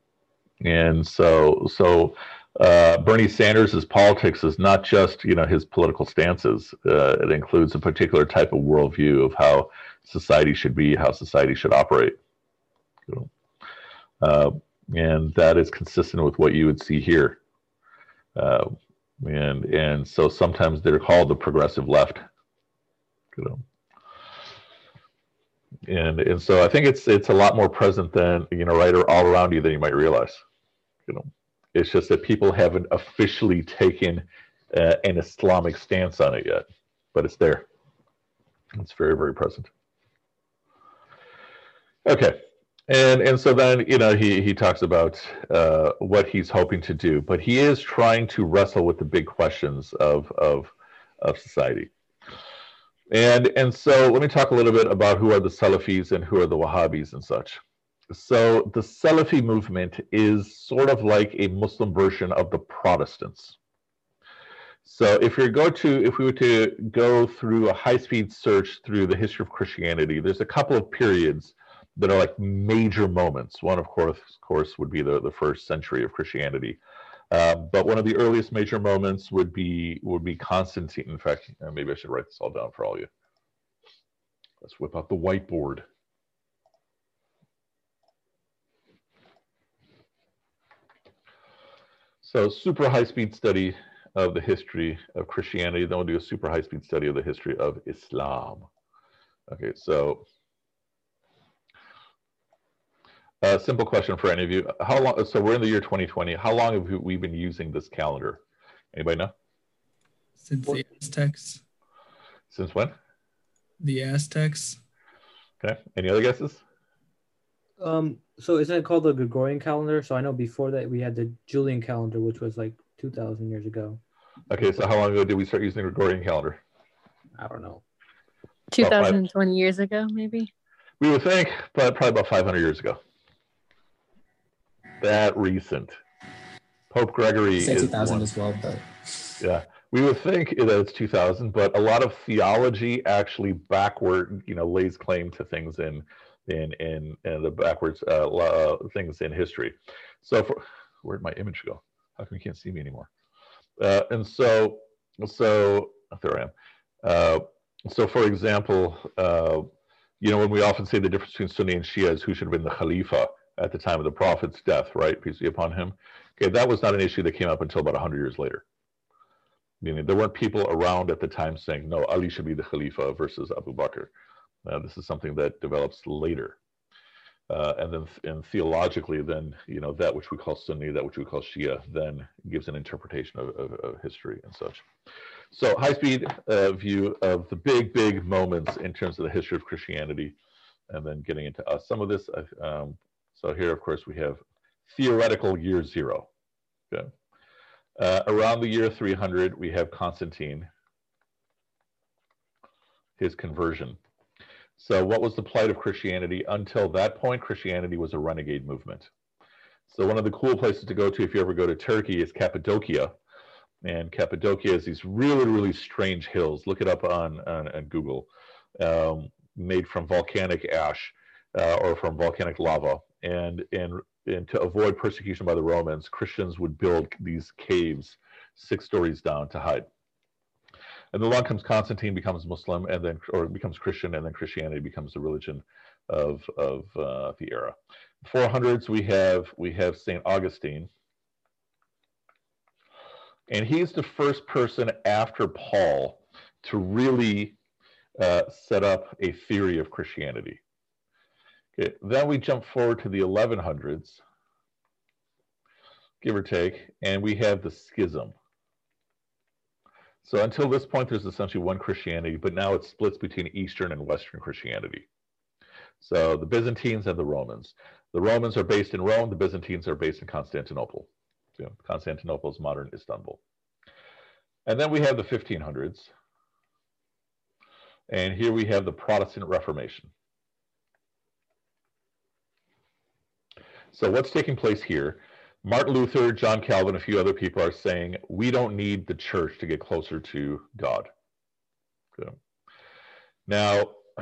Speaker 1: and so so uh, Bernie Sanders' politics is not just you know his political stances. It includes a particular type of worldview of how society should be, how society should operate. You know? And that is consistent with what you would see here. Uh, and and so sometimes they're called the progressive left. You know. And and so I think it's it's a lot more present than you know right or all around you than you might realize. You know. It's just that people haven't officially taken uh, an Islamic stance on it yet, but it's there. It's very, very present. Okay, and and so then you know he he talks about uh, what he's hoping to do, but he is trying to wrestle with the big questions of of of society. And and so let me talk a little bit about who are the Salafis and who are the Wahhabis and such. So the Salafi movement is sort of like a Muslim version of the Protestants. So if you go to, if we were to go through a high-speed search through the history of Christianity, there's a couple of periods that are like major moments. One, of course, of course, would be the, the first century of Christianity. Uh, but one of the earliest major moments would be would be Constantine. In fact, uh, maybe I should write this all down for all you. Let's whip out the whiteboard. So super high speed study of the history of Christianity. Then we'll do a super high speed study of the history of Islam. Okay, so a simple question for any of you. How long, so we're in the year 2020. How long have we been using this calendar? Anybody know?
Speaker 3: Since the Aztecs.
Speaker 1: Since when?
Speaker 3: The Aztecs.
Speaker 1: Okay. Any other guesses?
Speaker 5: Um, so isn't it called the Gregorian calendar? So I know before that we had the Julian calendar, which was like 2,000 years ago.
Speaker 1: Okay, so how long ago did we start using the Gregorian calendar?
Speaker 5: I don't know.
Speaker 6: 2020 years ago, maybe?
Speaker 1: We would think, but probably about 500 years ago. That recent. Pope Gregory
Speaker 2: Say
Speaker 1: is
Speaker 2: 2000
Speaker 1: one.
Speaker 2: as well, but
Speaker 1: Yeah, we would think that it's 2000, but a lot of theology actually backward, you know, lays claim to things in in in, in the backwards uh, uh, things in history. So, for, where'd my image go? How come you can't see me anymore? Uh, and so, so there I am. Uh, so, for example, uh, you know, when we often say the difference between Sunni and Shia is who should have been the Khalifa at the time of the Prophet's death, right? Peace be upon him. Okay, that was not an issue that came up until about 100 years later. Meaning there weren't people around at the time saying, no, Ali should be the Khalifa versus Abu Bakr. Uh, this is something that develops later. Uh, and then and theologically, then, you know, that which we call Sunni, that which we call Shia, then gives an interpretation of, of, of history and such. So high speed uh, view of the big, big moments in terms of the history of Christianity, and then getting into us. Some of this, um, so here, of course, we have theoretical year zero. Okay. Uh, around the year 300, we have Constantine, his conversion. So, what was the plight of Christianity? Until that point, Christianity was a renegade movement. So, one of the cool places to go to if you ever go to Turkey is Cappadocia. And Cappadocia is these really, really strange hills. Look it up on, on, on Google, um, made from volcanic ash uh, or from volcanic lava. And, and, and to avoid persecution by the Romans, Christians would build these caves six stories down to hide. And then along comes Constantine, becomes Muslim, and then or becomes Christian, and then Christianity becomes the religion of of uh, the era. 400s we have we have Saint Augustine, and he's the first person after Paul to really uh, set up a theory of Christianity. Okay, then we jump forward to the 1100s, give or take, and we have the schism. So until this point, there's essentially one Christianity, but now it splits between Eastern and Western Christianity. So the Byzantines and the Romans. The Romans are based in Rome, the Byzantines are based in Constantinople. So Constantinople is modern Istanbul. And then we have the 1500s. And here we have the Protestant Reformation. So what's taking place here? Martin Luther, John Calvin, a few other people are saying we don't need the church to get closer to God. Okay. Now,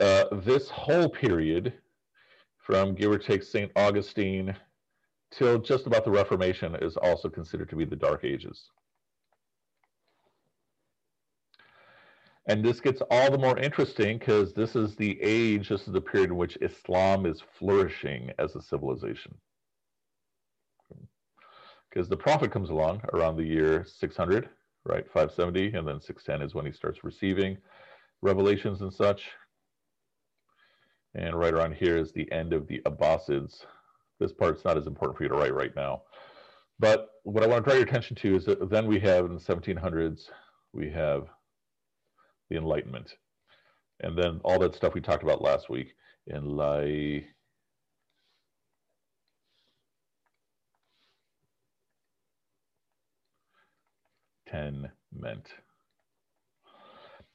Speaker 1: uh, this whole period, from give or take St. Augustine till just about the Reformation, is also considered to be the Dark Ages. And this gets all the more interesting because this is the age, this is the period in which Islam is flourishing as a civilization. Because the Prophet comes along around the year 600, right, 570, and then 610 is when he starts receiving revelations and such. And right around here is the end of the Abbasids. This part's not as important for you to write right now. But what I want to draw your attention to is that then we have in the 1700s, we have the Enlightenment. And then all that stuff we talked about last week, Enlightenment.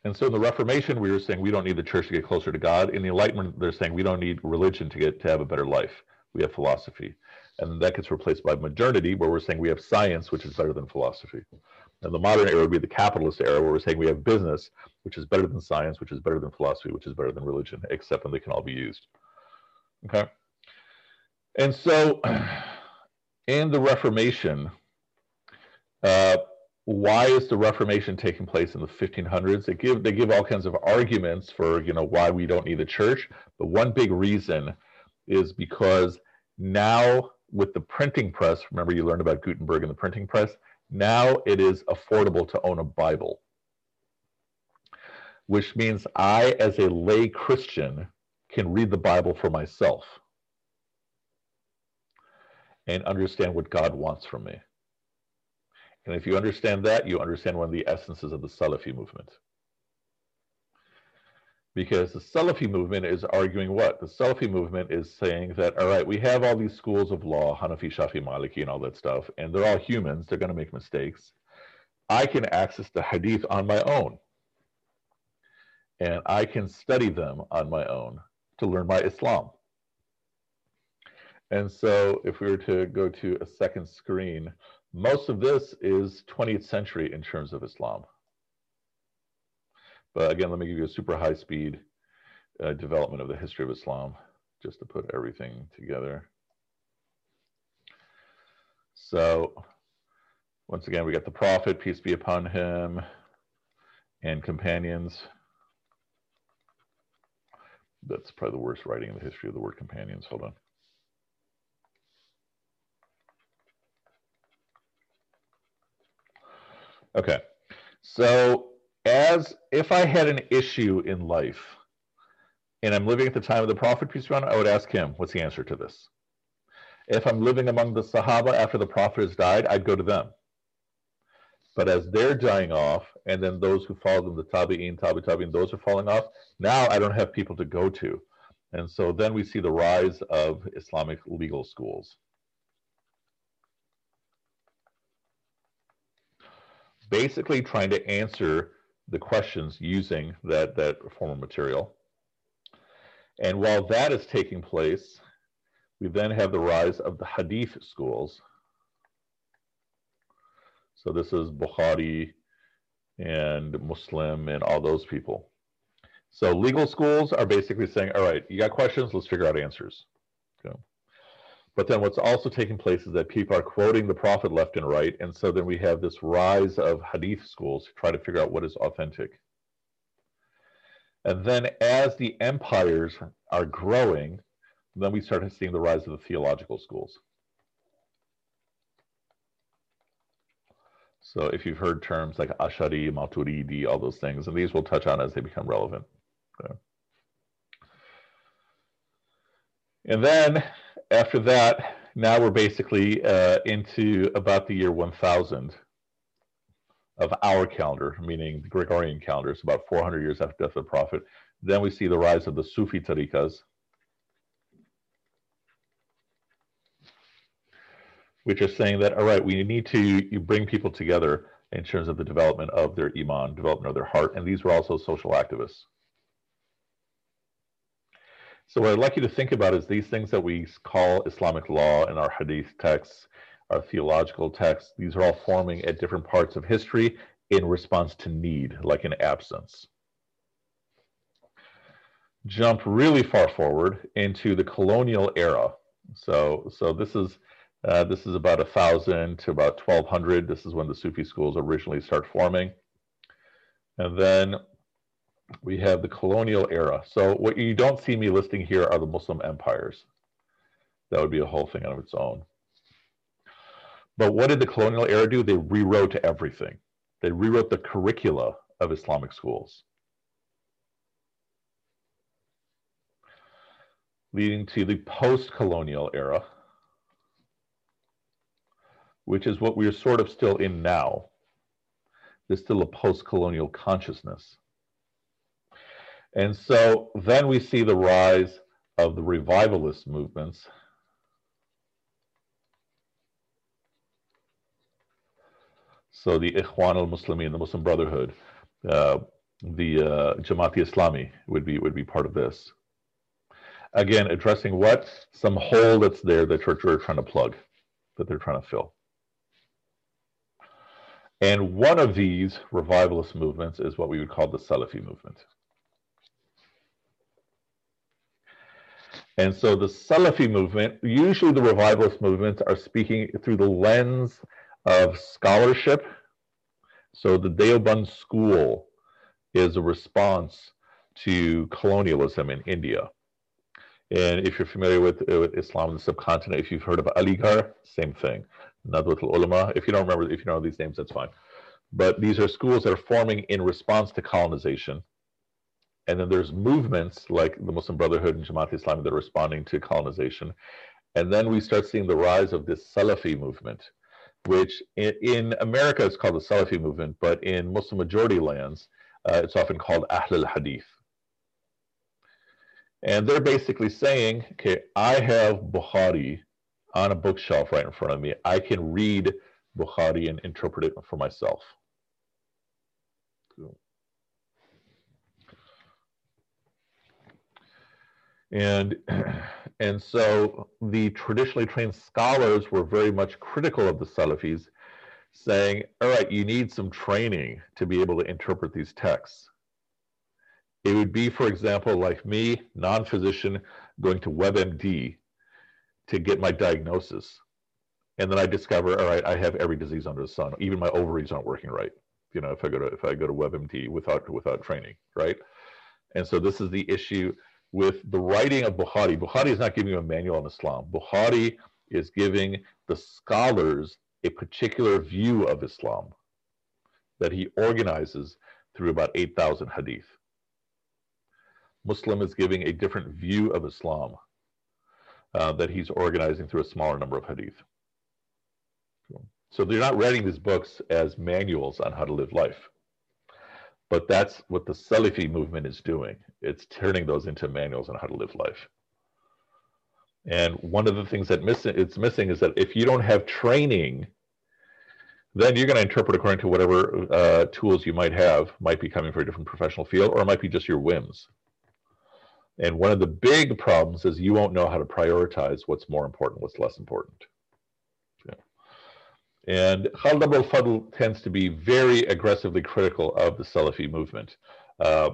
Speaker 1: And so in the Reformation, we were saying we don't need the church to get closer to God. In the Enlightenment, they're saying we don't need religion to get to have a better life. We have philosophy. And that gets replaced by modernity, where we're saying we have science, which is better than philosophy. And the modern era would be the capitalist era, where we're saying we have business, which is better than science, which is better than philosophy, which is better than religion, except when they can all be used. Okay. And so in the Reformation, uh, why is the Reformation taking place in the 1500s? They give they give all kinds of arguments for you know why we don't need the church, but one big reason is because now with the printing press, remember you learned about Gutenberg and the printing press, now it is affordable to own a Bible, which means I, as a lay Christian, can read the Bible for myself and understand what God wants from me. And if you understand that, you understand one of the essences of the Salafi movement because the Salafi movement is arguing what? The Salafi movement is saying that, all right, we have all these schools of law, Hanafi, Shafi, Maliki, and all that stuff, and they're all humans. They're going to make mistakes. I can access the Hadith on my own, and I can study them on my own to learn my Islam. And so, if we were to go to a second screen, most of this is 20th century in terms of Islam. But again, let me give you a super high speed uh, development of the history of Islam, just to put everything together. So once again, we got the Prophet, peace be upon him, and companions. That's probably the worst writing in the history of the word companions. Hold on. Okay, so as if I had an issue in life and I'm living at the time of the Prophet, peace be upon him, I would ask him, what's the answer to this? If I'm living among the Sahaba after the Prophet has died, I'd go to them. But as they're dying off, and then those who follow them, the Tabi'in, Tabi Tabi'in, those are falling off, now I don't have people to go to. And so then we see the rise of Islamic legal schools. Basically trying to answer the questions using that, that former material. And while that is taking place, we then have the rise of the Hadith schools. So this is Bukhari and Muslim and all those people. So legal schools are basically saying, all right, you got questions, let's figure out answers. Okay. But then what's also taking place is that people are quoting the Prophet left and right. And so then we have this rise of hadith schools to try to figure out what is authentic. And then as the empires are growing, then we start seeing the rise of the theological schools. So if you've heard terms like Ashari, Maturidi, all those things, and these we'll touch on as they become relevant. Okay. And then after that, now we're basically uh, into about the year 1000. of our calendar, meaning the Gregorian calendar, it's about 400 years after death of the Prophet. Then we see the rise of the Sufi tariqas, which are saying that, all right, we need to bring people together in terms of the development of their iman, development of their heart, and these were also social activists. So what I'd like you to think about is these things that we call Islamic law in our hadith texts, our theological texts, these are all forming at different parts of history in response to need, like an absence. Jump really far forward into the colonial era. So, so this is uh, this is about a thousand to about 1200. This is when the Sufi schools originally start forming. And then we have the colonial era. So what you don't see me listing here are the Muslim empires. That would be a whole thing on its own. But what did the colonial era do? They rewrote everything. They rewrote the curricula of Islamic schools. Leading to the post-colonial era, which is what we're sort of still in now. There's still a post-colonial consciousness. And so then we see the rise of the revivalist movements. So the Ikhwan al-Muslimin, the Muslim Brotherhood, uh, the uh, Jamaat Islami would be would be part of this. Again, addressing what some hole that's there that church are trying to plug, that they're trying to fill. And one of these revivalist movements is what we would call the Salafi movement. And so the Salafi movement, usually the revivalist movements are speaking through the lens of scholarship. So the Deoband school is a response to colonialism in India. And if you're familiar with, with Islam in the subcontinent, if you've heard of Aligarh, same thing. Nadwat al-Ulama. If you don't remember, if you know these names, that's fine. But these are schools that are forming in response to colonization. And then there's movements like the Muslim Brotherhood and Jamaat Islami that are responding to colonization. And then we start seeing the rise of this Salafi movement, which in, in America is called the Salafi movement, but in Muslim majority lands, uh, it's often called Ahl al-Hadith. And they're basically saying, okay, I have Bukhari on a bookshelf right in front of me. I can read Bukhari and interpret it for myself. And, and so the traditionally trained scholars were very much critical of the Salafis, saying, all right, you need some training to be able to interpret these texts. It would be, for example, like me, non-physician, going to WebMD to get my diagnosis. And then I discover, all right, I have every disease under the sun. Even my ovaries aren't working right. You know, if I go to if I go to WebMD without without training, right? And so this is the issue with the writing of Bukhari. Bukhari is not giving you a manual on Islam. Bukhari is giving the scholars a particular view of Islam that he organizes through about 8,000 hadith. Muslim is giving a different view of Islam uh, that he's organizing through a smaller number of hadith. So they're not writing these books as manuals on how to live life. But that's what the Salafi movement is doing. It's turning those into manuals on how to live life. And one of the things that missing it's missing is that if you don't have training, then you're going to interpret according to whatever uh, tools you might have. Might be coming from a different professional field, or it might be just your whims. And one of the big problems is you won't know how to prioritize what's more important, what's less important. And Khaled Abou el Fadl tends to be very aggressively critical of the Salafi movement. Uh,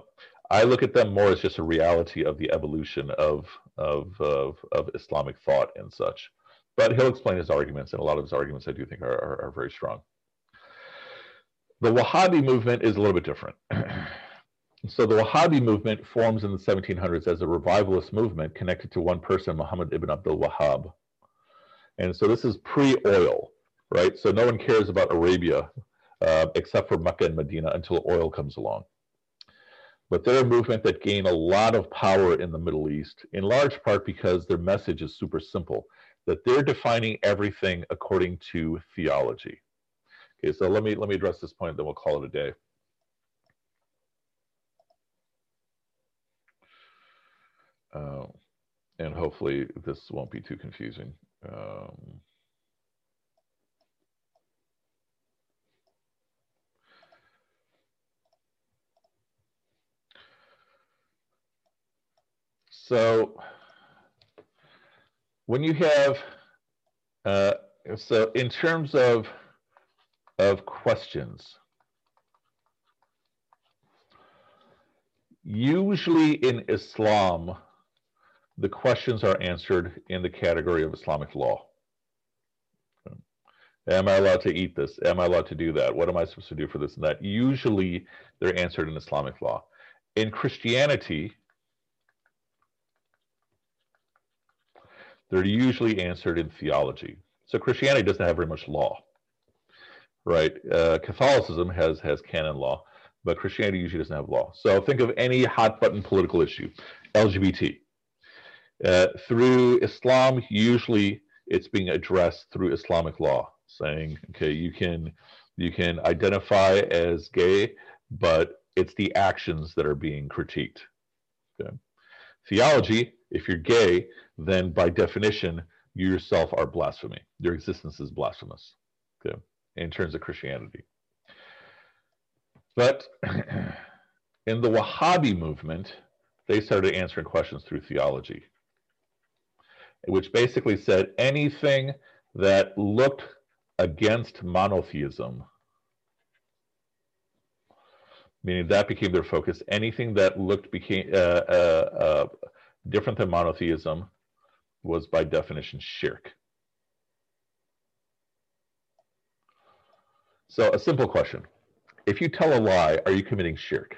Speaker 1: I look at them more as just a reality of the evolution of, of, of, of, Islamic thought and such. But he'll explain his arguments, and a lot of his arguments I do think are, are, are very strong. The Wahhabi movement is a little bit different. so the Wahhabi movement forms in the 1700s as a revivalist movement connected to one person, Muhammad ibn Abdul Wahhab. And so this is pre-oil right? So no one cares about Arabia uh, except for Mecca and Medina until oil comes along. But they're a movement that gain a lot of power in the Middle East, in large part because their message is super simple, that they're defining everything according to theology. Okay, so let me let me address this point, then we'll call it a day. Uh, and hopefully this won't be too confusing. Um, so when you have, uh, so in terms of, of questions, usually in Islam, the questions are answered in the category of Islamic law. Am I allowed to eat this? Am I allowed to do that? What am I supposed to do for this and that? Usually they're answered in Islamic law. In Christianity, they're usually answered in theology. So Christianity doesn't have very much law, right? Uh, Catholicism has has canon law, but Christianity usually doesn't have law. So think of any hot button political issue, LGBT. Uh, through Islam, usually it's being addressed through Islamic law, saying, okay, you can you can identify as gay, but it's the actions that are being critiqued. Okay. Theology, if you're gay, then by definition, you yourself are blasphemy. Your existence is blasphemous, okay, in terms of Christianity. But in the Wahhabi movement, they started answering questions through theology which basically said anything that looked against monotheism, meaning that became their focus. Anything that looked became uh, uh, uh, different than monotheism was by definition shirk. So a simple question. If you tell a lie, are you committing shirk?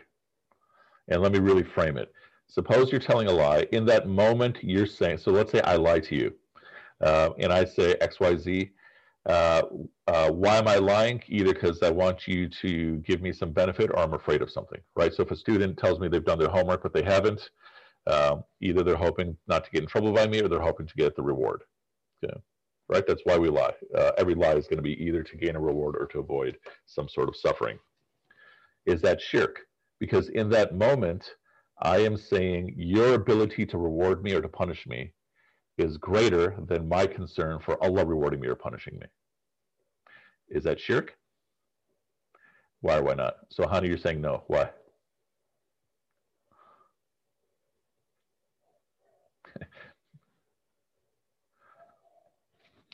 Speaker 1: And let me really frame it. Suppose you're telling a lie. In that moment, you're saying, so let's say I lie to you, uh, and I say XYZ. Uh, uh, why am I lying? Either because I want you to give me some benefit or I'm afraid of something, right? So if a student tells me they've done their homework but they haven't, um, either they're hoping not to get in trouble by me or they're hoping to get the reward. Okay. Right? That's why we lie. Uh, every lie is going to be either to gain a reward or to avoid some sort of suffering. Is that shirk? Because in that moment, I am saying your ability to reward me or to punish me is greater than my concern for Allah rewarding me or punishing me. Is that shirk? Why or why not? So, Hani, you're saying no. Why?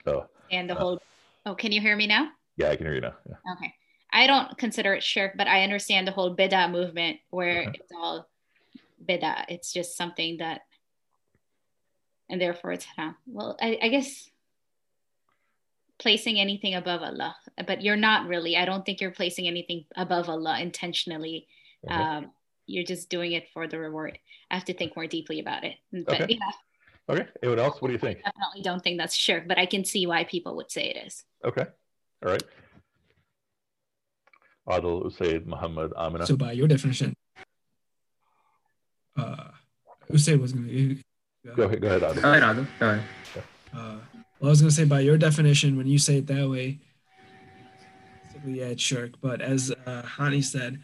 Speaker 4: Oh. And the uh, whole. Oh, can you hear me now?
Speaker 1: Yeah, I can hear you now. Yeah.
Speaker 4: Okay. I don't consider it shirk, but I understand the whole bid'ah movement where uh-huh. it's all bid'ah. It's just something that, and therefore it's haram. Well, I, I guess placing anything above Allah, but you're not really. I don't think you're placing anything above Allah intentionally. Okay. Um, you're just doing it for the reward. I have to think more deeply about it. But
Speaker 1: okay. yeah. Okay. Anyone else? What do you think?
Speaker 4: Definitely don't think that's shirk, but I can see why people would say it is.
Speaker 1: Okay. All right. Adil Usaid Muhammad Amina.
Speaker 3: So by your definition, uh, Usaid was going to.
Speaker 1: Go ahead, go ahead,
Speaker 2: Adam. Go ahead, Adam. Go ahead.
Speaker 3: Uh, well, I was going to say, by your definition, when you say it that way, yeah, it's shirk. But as uh, Hani said,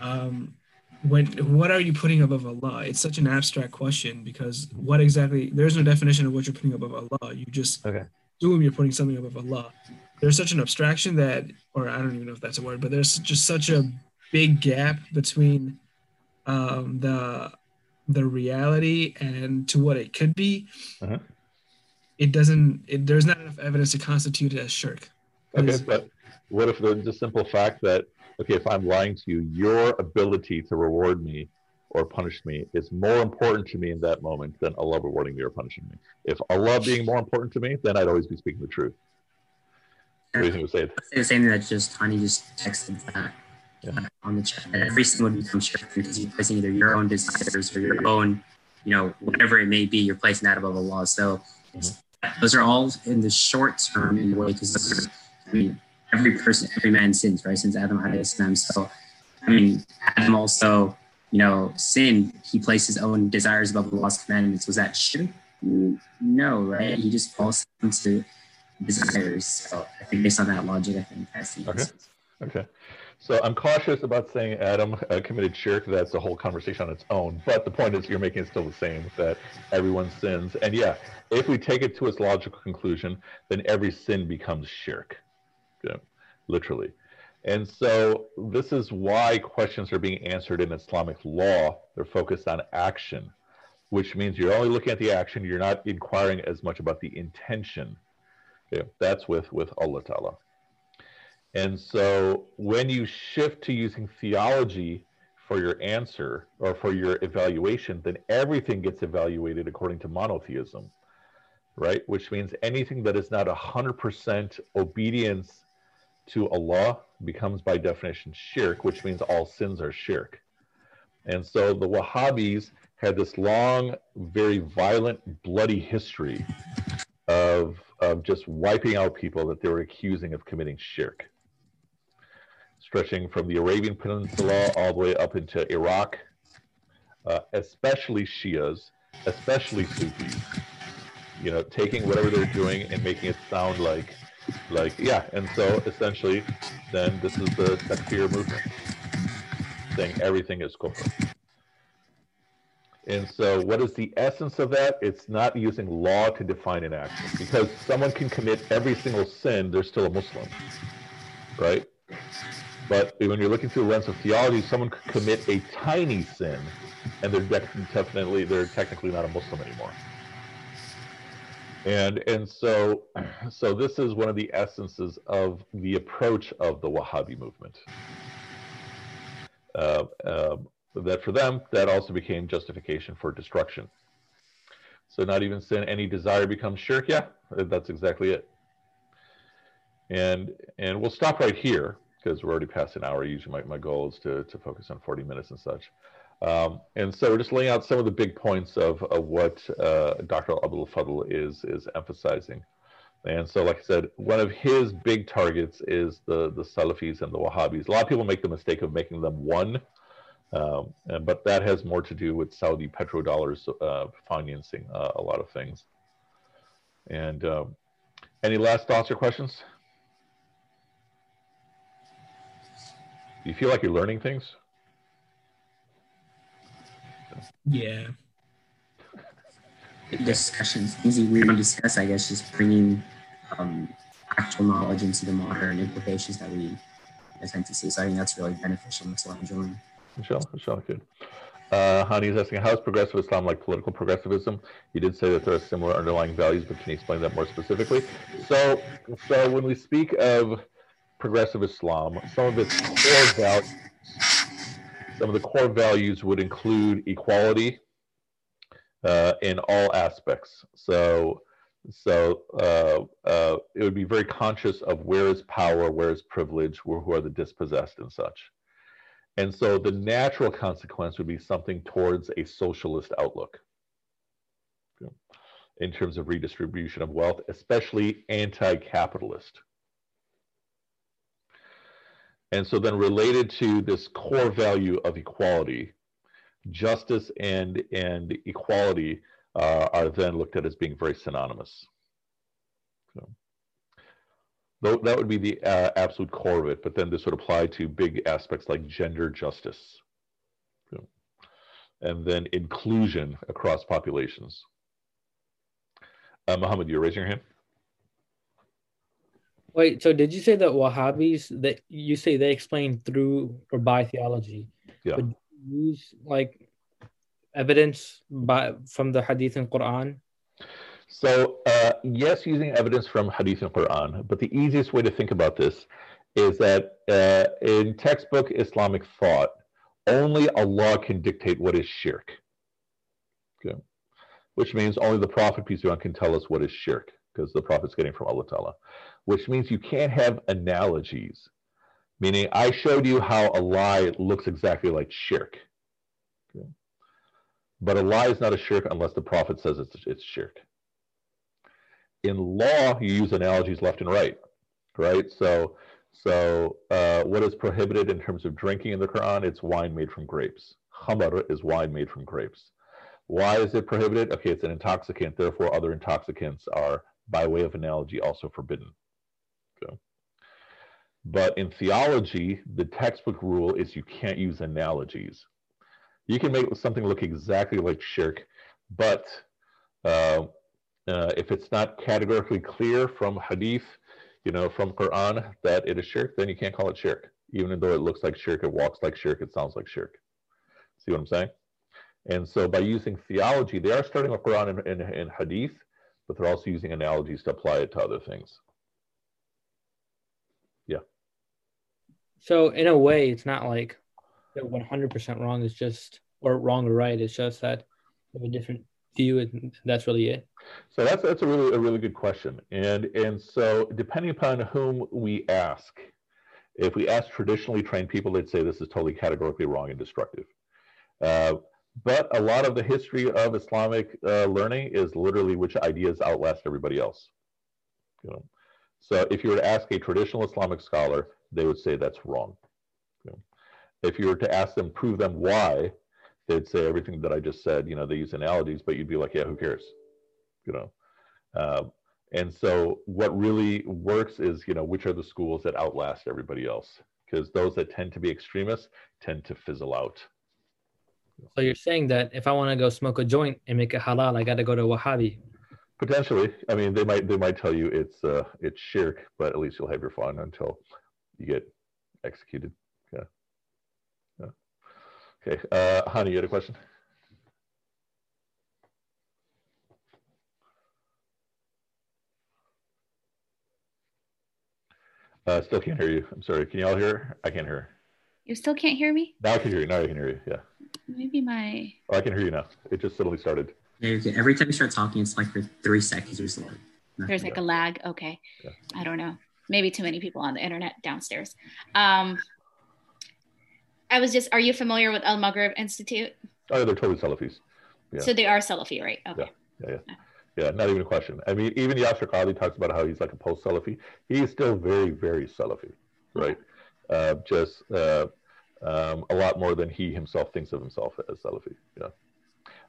Speaker 3: um, when what are you putting above Allah? It's such an abstract question because what exactly? There's no definition of what you're putting above Allah. You just
Speaker 1: okay.
Speaker 3: assume you're putting something above Allah. There's such an abstraction that, or I don't even know if that's a word, but there's just such a big gap between um, the the reality and to what it could be, uh-huh. it doesn't. It, there's not enough evidence to constitute it as shirk.
Speaker 1: Okay, but what if the simple fact that okay, if I'm lying to you, your ability to reward me or punish me is more important to me in that moment than Allah rewarding me or punishing me. If Allah being more important to me, then I'd always be speaking the truth. What do you think say?
Speaker 2: It? The same thing that just Tani just texted that yeah. on the chat that everything would become shirk because you're placing either your own desires or your own, you know, whatever it may be, you're placing that above Allah. So mm-hmm. those are all in the short term in a way because I mean every person, every man sins, right? Since Adam had Islam. So I mean Adam also, you know, sinned. He placed his own desires above the Allah's commandments. Was that shirk? No, right? He just falls into desires. So I think based on that logic, I think that's the
Speaker 1: Okay.
Speaker 2: answer.
Speaker 1: Okay. So I'm cautious about saying Adam uh, committed shirk. That's a whole conversation on its own. But the point is, you're making it still the same that everyone sins. And yeah, if we take it to its logical conclusion, then every sin becomes shirk, literally. And so this is why questions are being answered in Islamic law. They're focused on action, which means you're only looking at the action. You're not inquiring as much about the intention. Yeah, that's with with Allah Ta'ala. And so when you shift to using theology for your answer or for your evaluation, then everything gets evaluated according to monotheism, right? Which means anything that is not 100% obedience to Allah becomes by definition shirk, which means all sins are shirk. And so the Wahhabis had this long, very violent, bloody history of, of just wiping out people that they were accusing of committing shirk stretching from the Arabian Peninsula all the way up into Iraq, uh, especially Shias, especially Sufis. You know, taking whatever they're doing and making it sound like, like yeah. And so essentially, then this is the Takfir movement, saying everything is kufr. And so, what is the essence of that? It's not using law to define an action, because someone can commit every single sin; they're still a Muslim, right? But when you're looking through the lens of theology, someone could commit a tiny sin, and they're definitely they're technically not a Muslim anymore. And and so so this is one of the essences of the approach of the Wahhabi movement. Uh, um, that for them that also became justification for destruction. So not even sin, any desire becomes shirk. Yeah, that's exactly it. And and we'll stop right here because we're already past an hour. Usually, my, my goal is to, to focus on 40 minutes and such. Um, and so we're just laying out some of the big points of, of what uh, Dr. Abou el Fadl is, is emphasizing. And so, like I said, one of his big targets is the, the Salafis and the Wahhabis. A lot of people make the mistake of making them one, um, and, but that has more to do with Saudi petrodollars uh, financing uh, a lot of things. And um, any last thoughts or questions? Do you feel like you're learning things?
Speaker 3: Yeah.
Speaker 2: discussions, things we want to discuss, I guess, just bringing um, actual knowledge into the modern implications that we tend to see. So I think that's really beneficial. That's what I'm enjoying.
Speaker 1: Michelle, Michelle, good. Uh, Hani is asking, how is progressive Islam like political progressivism? You did say that there are similar underlying values, but can you explain that more specifically? So, so when we speak of progressive Islam, some of its core values, some of the core values would include equality uh, in all aspects. So, so uh, uh, it would be very conscious of where is power, where is privilege, where, who are the dispossessed and such. And so the natural consequence would be something towards a socialist outlook in terms of redistribution of wealth, especially anti-capitalist. And so then related to this core value of equality, justice and, and equality uh, are then looked at as being very synonymous. So, that would be the uh, absolute core of it, but then this would apply to big aspects like gender justice. And then inclusion across populations. Uh, Muhammad, you're raising your hand?
Speaker 5: Wait, so did you say that Wahhabis that you say they explain through or by theology?
Speaker 1: Yeah.
Speaker 5: But use like evidence by from the Hadith and Quran?
Speaker 1: So uh, yes, using evidence from Hadith and Quran, but the easiest way to think about this is that uh, in textbook Islamic thought, only Allah can dictate what is shirk. Okay. Which means only the Prophet, peace be upon, him, can tell us what is shirk, because the Prophet's getting from Allah Ta'ala. Which means you can't have analogies. Meaning, I showed you how a lie looks exactly like shirk. Okay. But a lie is not a shirk unless the Prophet says it's, it's shirk in law you use analogies left and right right so so uh, what is prohibited in terms of drinking in the quran it's wine made from grapes khamar is wine made from grapes why is it prohibited okay it's an intoxicant therefore other intoxicants are by way of analogy also forbidden. Okay. But in theology, the textbook rule is you can't use analogies. You can make something look exactly like shirk, but uh, uh, if it's not categorically clear from hadith, you know, from Quran that it is shirk, then you can't call it shirk. Even though it looks like shirk, it walks like shirk, it sounds like shirk. See what I'm saying? And so by using theology, they are starting with Quran and, and, and hadith, but they're also using analogies to apply it to other things. Yeah.
Speaker 5: So in a way, it's not like they're 100% wrong. It's just, or wrong or right. It's just that they have a different view, and that's really it.
Speaker 1: So that's that's a really a really good question. And and so depending upon whom we ask, if we ask traditionally trained people, they'd say this is totally categorically wrong and destructive. Uh, but a lot of the history of Islamic uh, learning is literally which ideas outlast everybody else. You know? So if you were to ask a traditional Islamic scholar, they would say that's wrong. Know? If you were to ask them, prove them why, they'd say everything that I just said. You know, they use analogies, but you'd be like, yeah, who cares? You know. Uh, and so what really works is, you know, which are the schools that outlast everybody else? Because those that tend to be extremists tend to fizzle out.
Speaker 5: So you're saying that if I want to go smoke a joint and make it halal, I got to go to Wahhabi.
Speaker 1: Potentially, I mean, they might they might tell you it's uh, it's shirk, but at least you'll have your fun until you get executed. Yeah. yeah. Okay, uh, Hani, you had a question? Uh, still can't hear you. I'm sorry. Can you all hear? I can't hear.
Speaker 4: You still can't hear me?
Speaker 1: Now I can hear you. Now I can hear you. Yeah.
Speaker 4: Maybe my.
Speaker 1: Oh, I can hear you now. It just suddenly started.
Speaker 2: Yeah, every time you start talking, it's like for three seconds or so.
Speaker 4: There's like a lag. Okay. Yeah. I don't know. Maybe too many people on the internet downstairs. Um, I was just, are you familiar with Al Maghrib Institute?
Speaker 1: Oh, they're totally Salafis.
Speaker 4: Yeah. So they are Salafi, right?
Speaker 1: Okay. Yeah, yeah, yeah. Yeah, not even a question. I mean, even Yasir Qadhi talks about how he's like a post Salafi. He's still very, very Salafi, right? Uh, just uh, um, a lot more than he himself thinks of himself as Salafi. Yeah,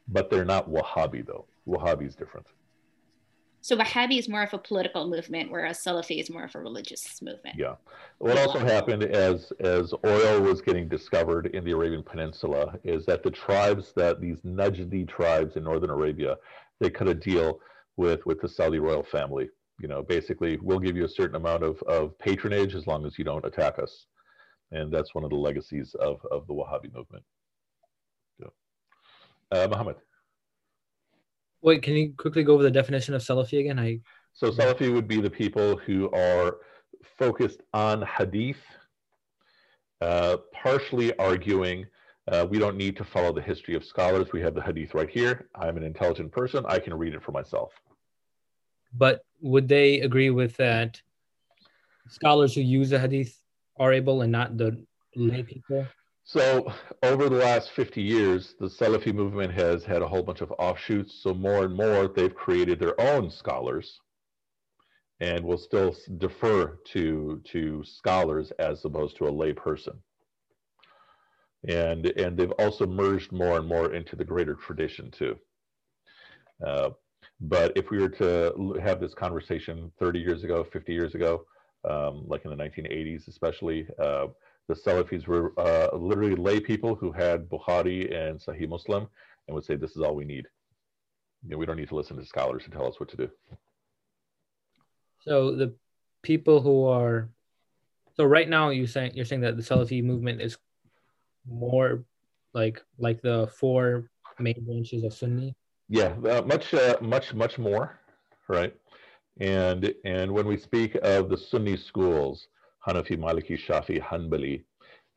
Speaker 1: but they're not Wahhabi though. Wahhabi is different.
Speaker 4: So Wahhabi is more of a political movement, whereas Salafi is more of a religious movement.
Speaker 1: Yeah. What also happened as as oil was getting discovered in the Arabian Peninsula is that the tribes that these Najdi tribes in northern Arabia, they cut a deal with with the Saudi royal family. You know, basically, we'll give you a certain amount of, of patronage as long as you don't attack us and that's one of the legacies of, of the Wahhabi movement. Yeah. Uh, Muhammad.
Speaker 5: Wait, can you quickly go over the definition of Salafi again? I
Speaker 1: so Salafi would be the people who are focused on Hadith, uh, partially arguing uh, we don't need to follow the history of scholars. We have the Hadith right here. I'm an intelligent person. I can read it for myself.
Speaker 5: But would they agree with that? Scholars who use the Hadith are able and not the lay people?
Speaker 1: So over the last 50 years, the Salafi movement has had a whole bunch of offshoots. So more and more, they've created their own scholars and will still defer to, to scholars as opposed to a lay person. And, and they've also merged more and more into the greater tradition too. Uh, but if we were to have this conversation 30 years ago, 50 years ago, um, like in the 1980s, especially. Uh, the Salafis were uh, literally lay people who had Bukhari and Sahih Muslim and would say, This is all we need. You know, we don't need to listen to scholars to tell us what to do.
Speaker 5: So the people who are so right now you saying you're saying that the Salafi movement is more like like the four main branches of Sunni.
Speaker 1: Yeah, uh, much uh, much much more, right? And, and when we speak of the Sunni schools, Hanafi, Maliki, Shafi, Hanbali,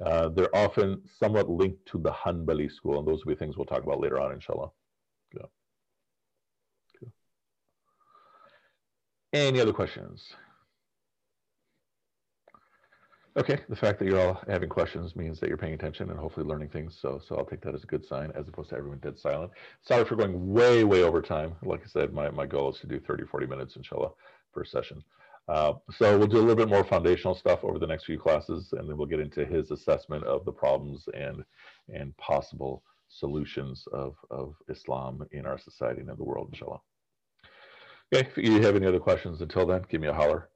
Speaker 1: uh, they're often somewhat linked to the Hanbali school, and those will be things we'll talk about later on, inshallah. Yeah. Any other questions? Okay, the fact that you're all having questions means that you're paying attention and hopefully learning things. So, so I'll take that as a good sign as opposed to everyone dead silent. Sorry for going way, way over time. Like I said, my, my goal is to do 30, 40 minutes, inshallah, per session. Uh, so we'll do a little bit more foundational stuff over the next few classes, and then we'll get into his assessment of the problems and, and possible solutions of, of Islam in our society and in the world, inshallah. Okay, if you have any other questions until then, give me a holler.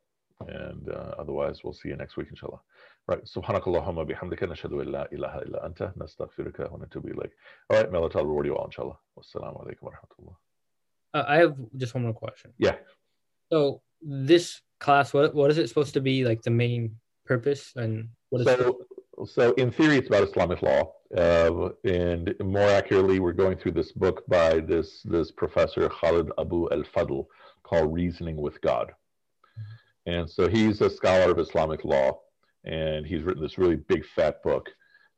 Speaker 1: And uh, otherwise, we'll see you next week, inshallah. Right, subhanakallahumma bihamdika nashadu illa ilaha illa anta nastaghfiruka wa natubu ilayk. All right, may Allah reward you all, inshallah. Wassalamu alaikum wa rahmatullah.
Speaker 5: Uh, I have just one more question.
Speaker 1: Yeah.
Speaker 5: So this class, what what is it supposed to be like the main purpose? And what is
Speaker 1: So, so in theory, it's about Islamic law, uh, and more accurately, we're going through this book by this this professor Khaled Abou el Fadl called "Reasoning with God," and so he's a scholar of Islamic law, and he's written this really big fat book,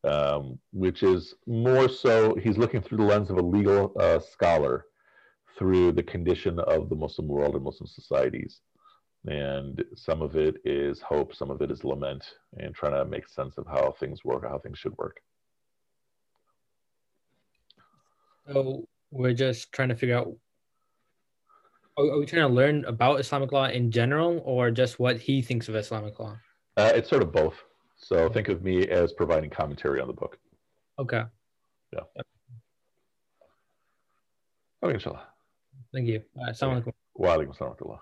Speaker 1: um, which is more so he's looking through the lens of a legal uh, scholar through the condition of the Muslim world and Muslim societies and some of it is hope some of it is lament and trying to make sense of how things work how things should work
Speaker 5: So we're just trying to figure out. Are, we trying to learn about Islamic law in general, or just what he thinks of Islamic law?
Speaker 1: uh, it's sort of both so think of me as providing commentary on the book
Speaker 5: Okay, Yeah.
Speaker 1: okay inshallah
Speaker 5: thank you. Uh, assalamu alaikum.
Speaker 1: wa alaikum assalam wa rahmatullah.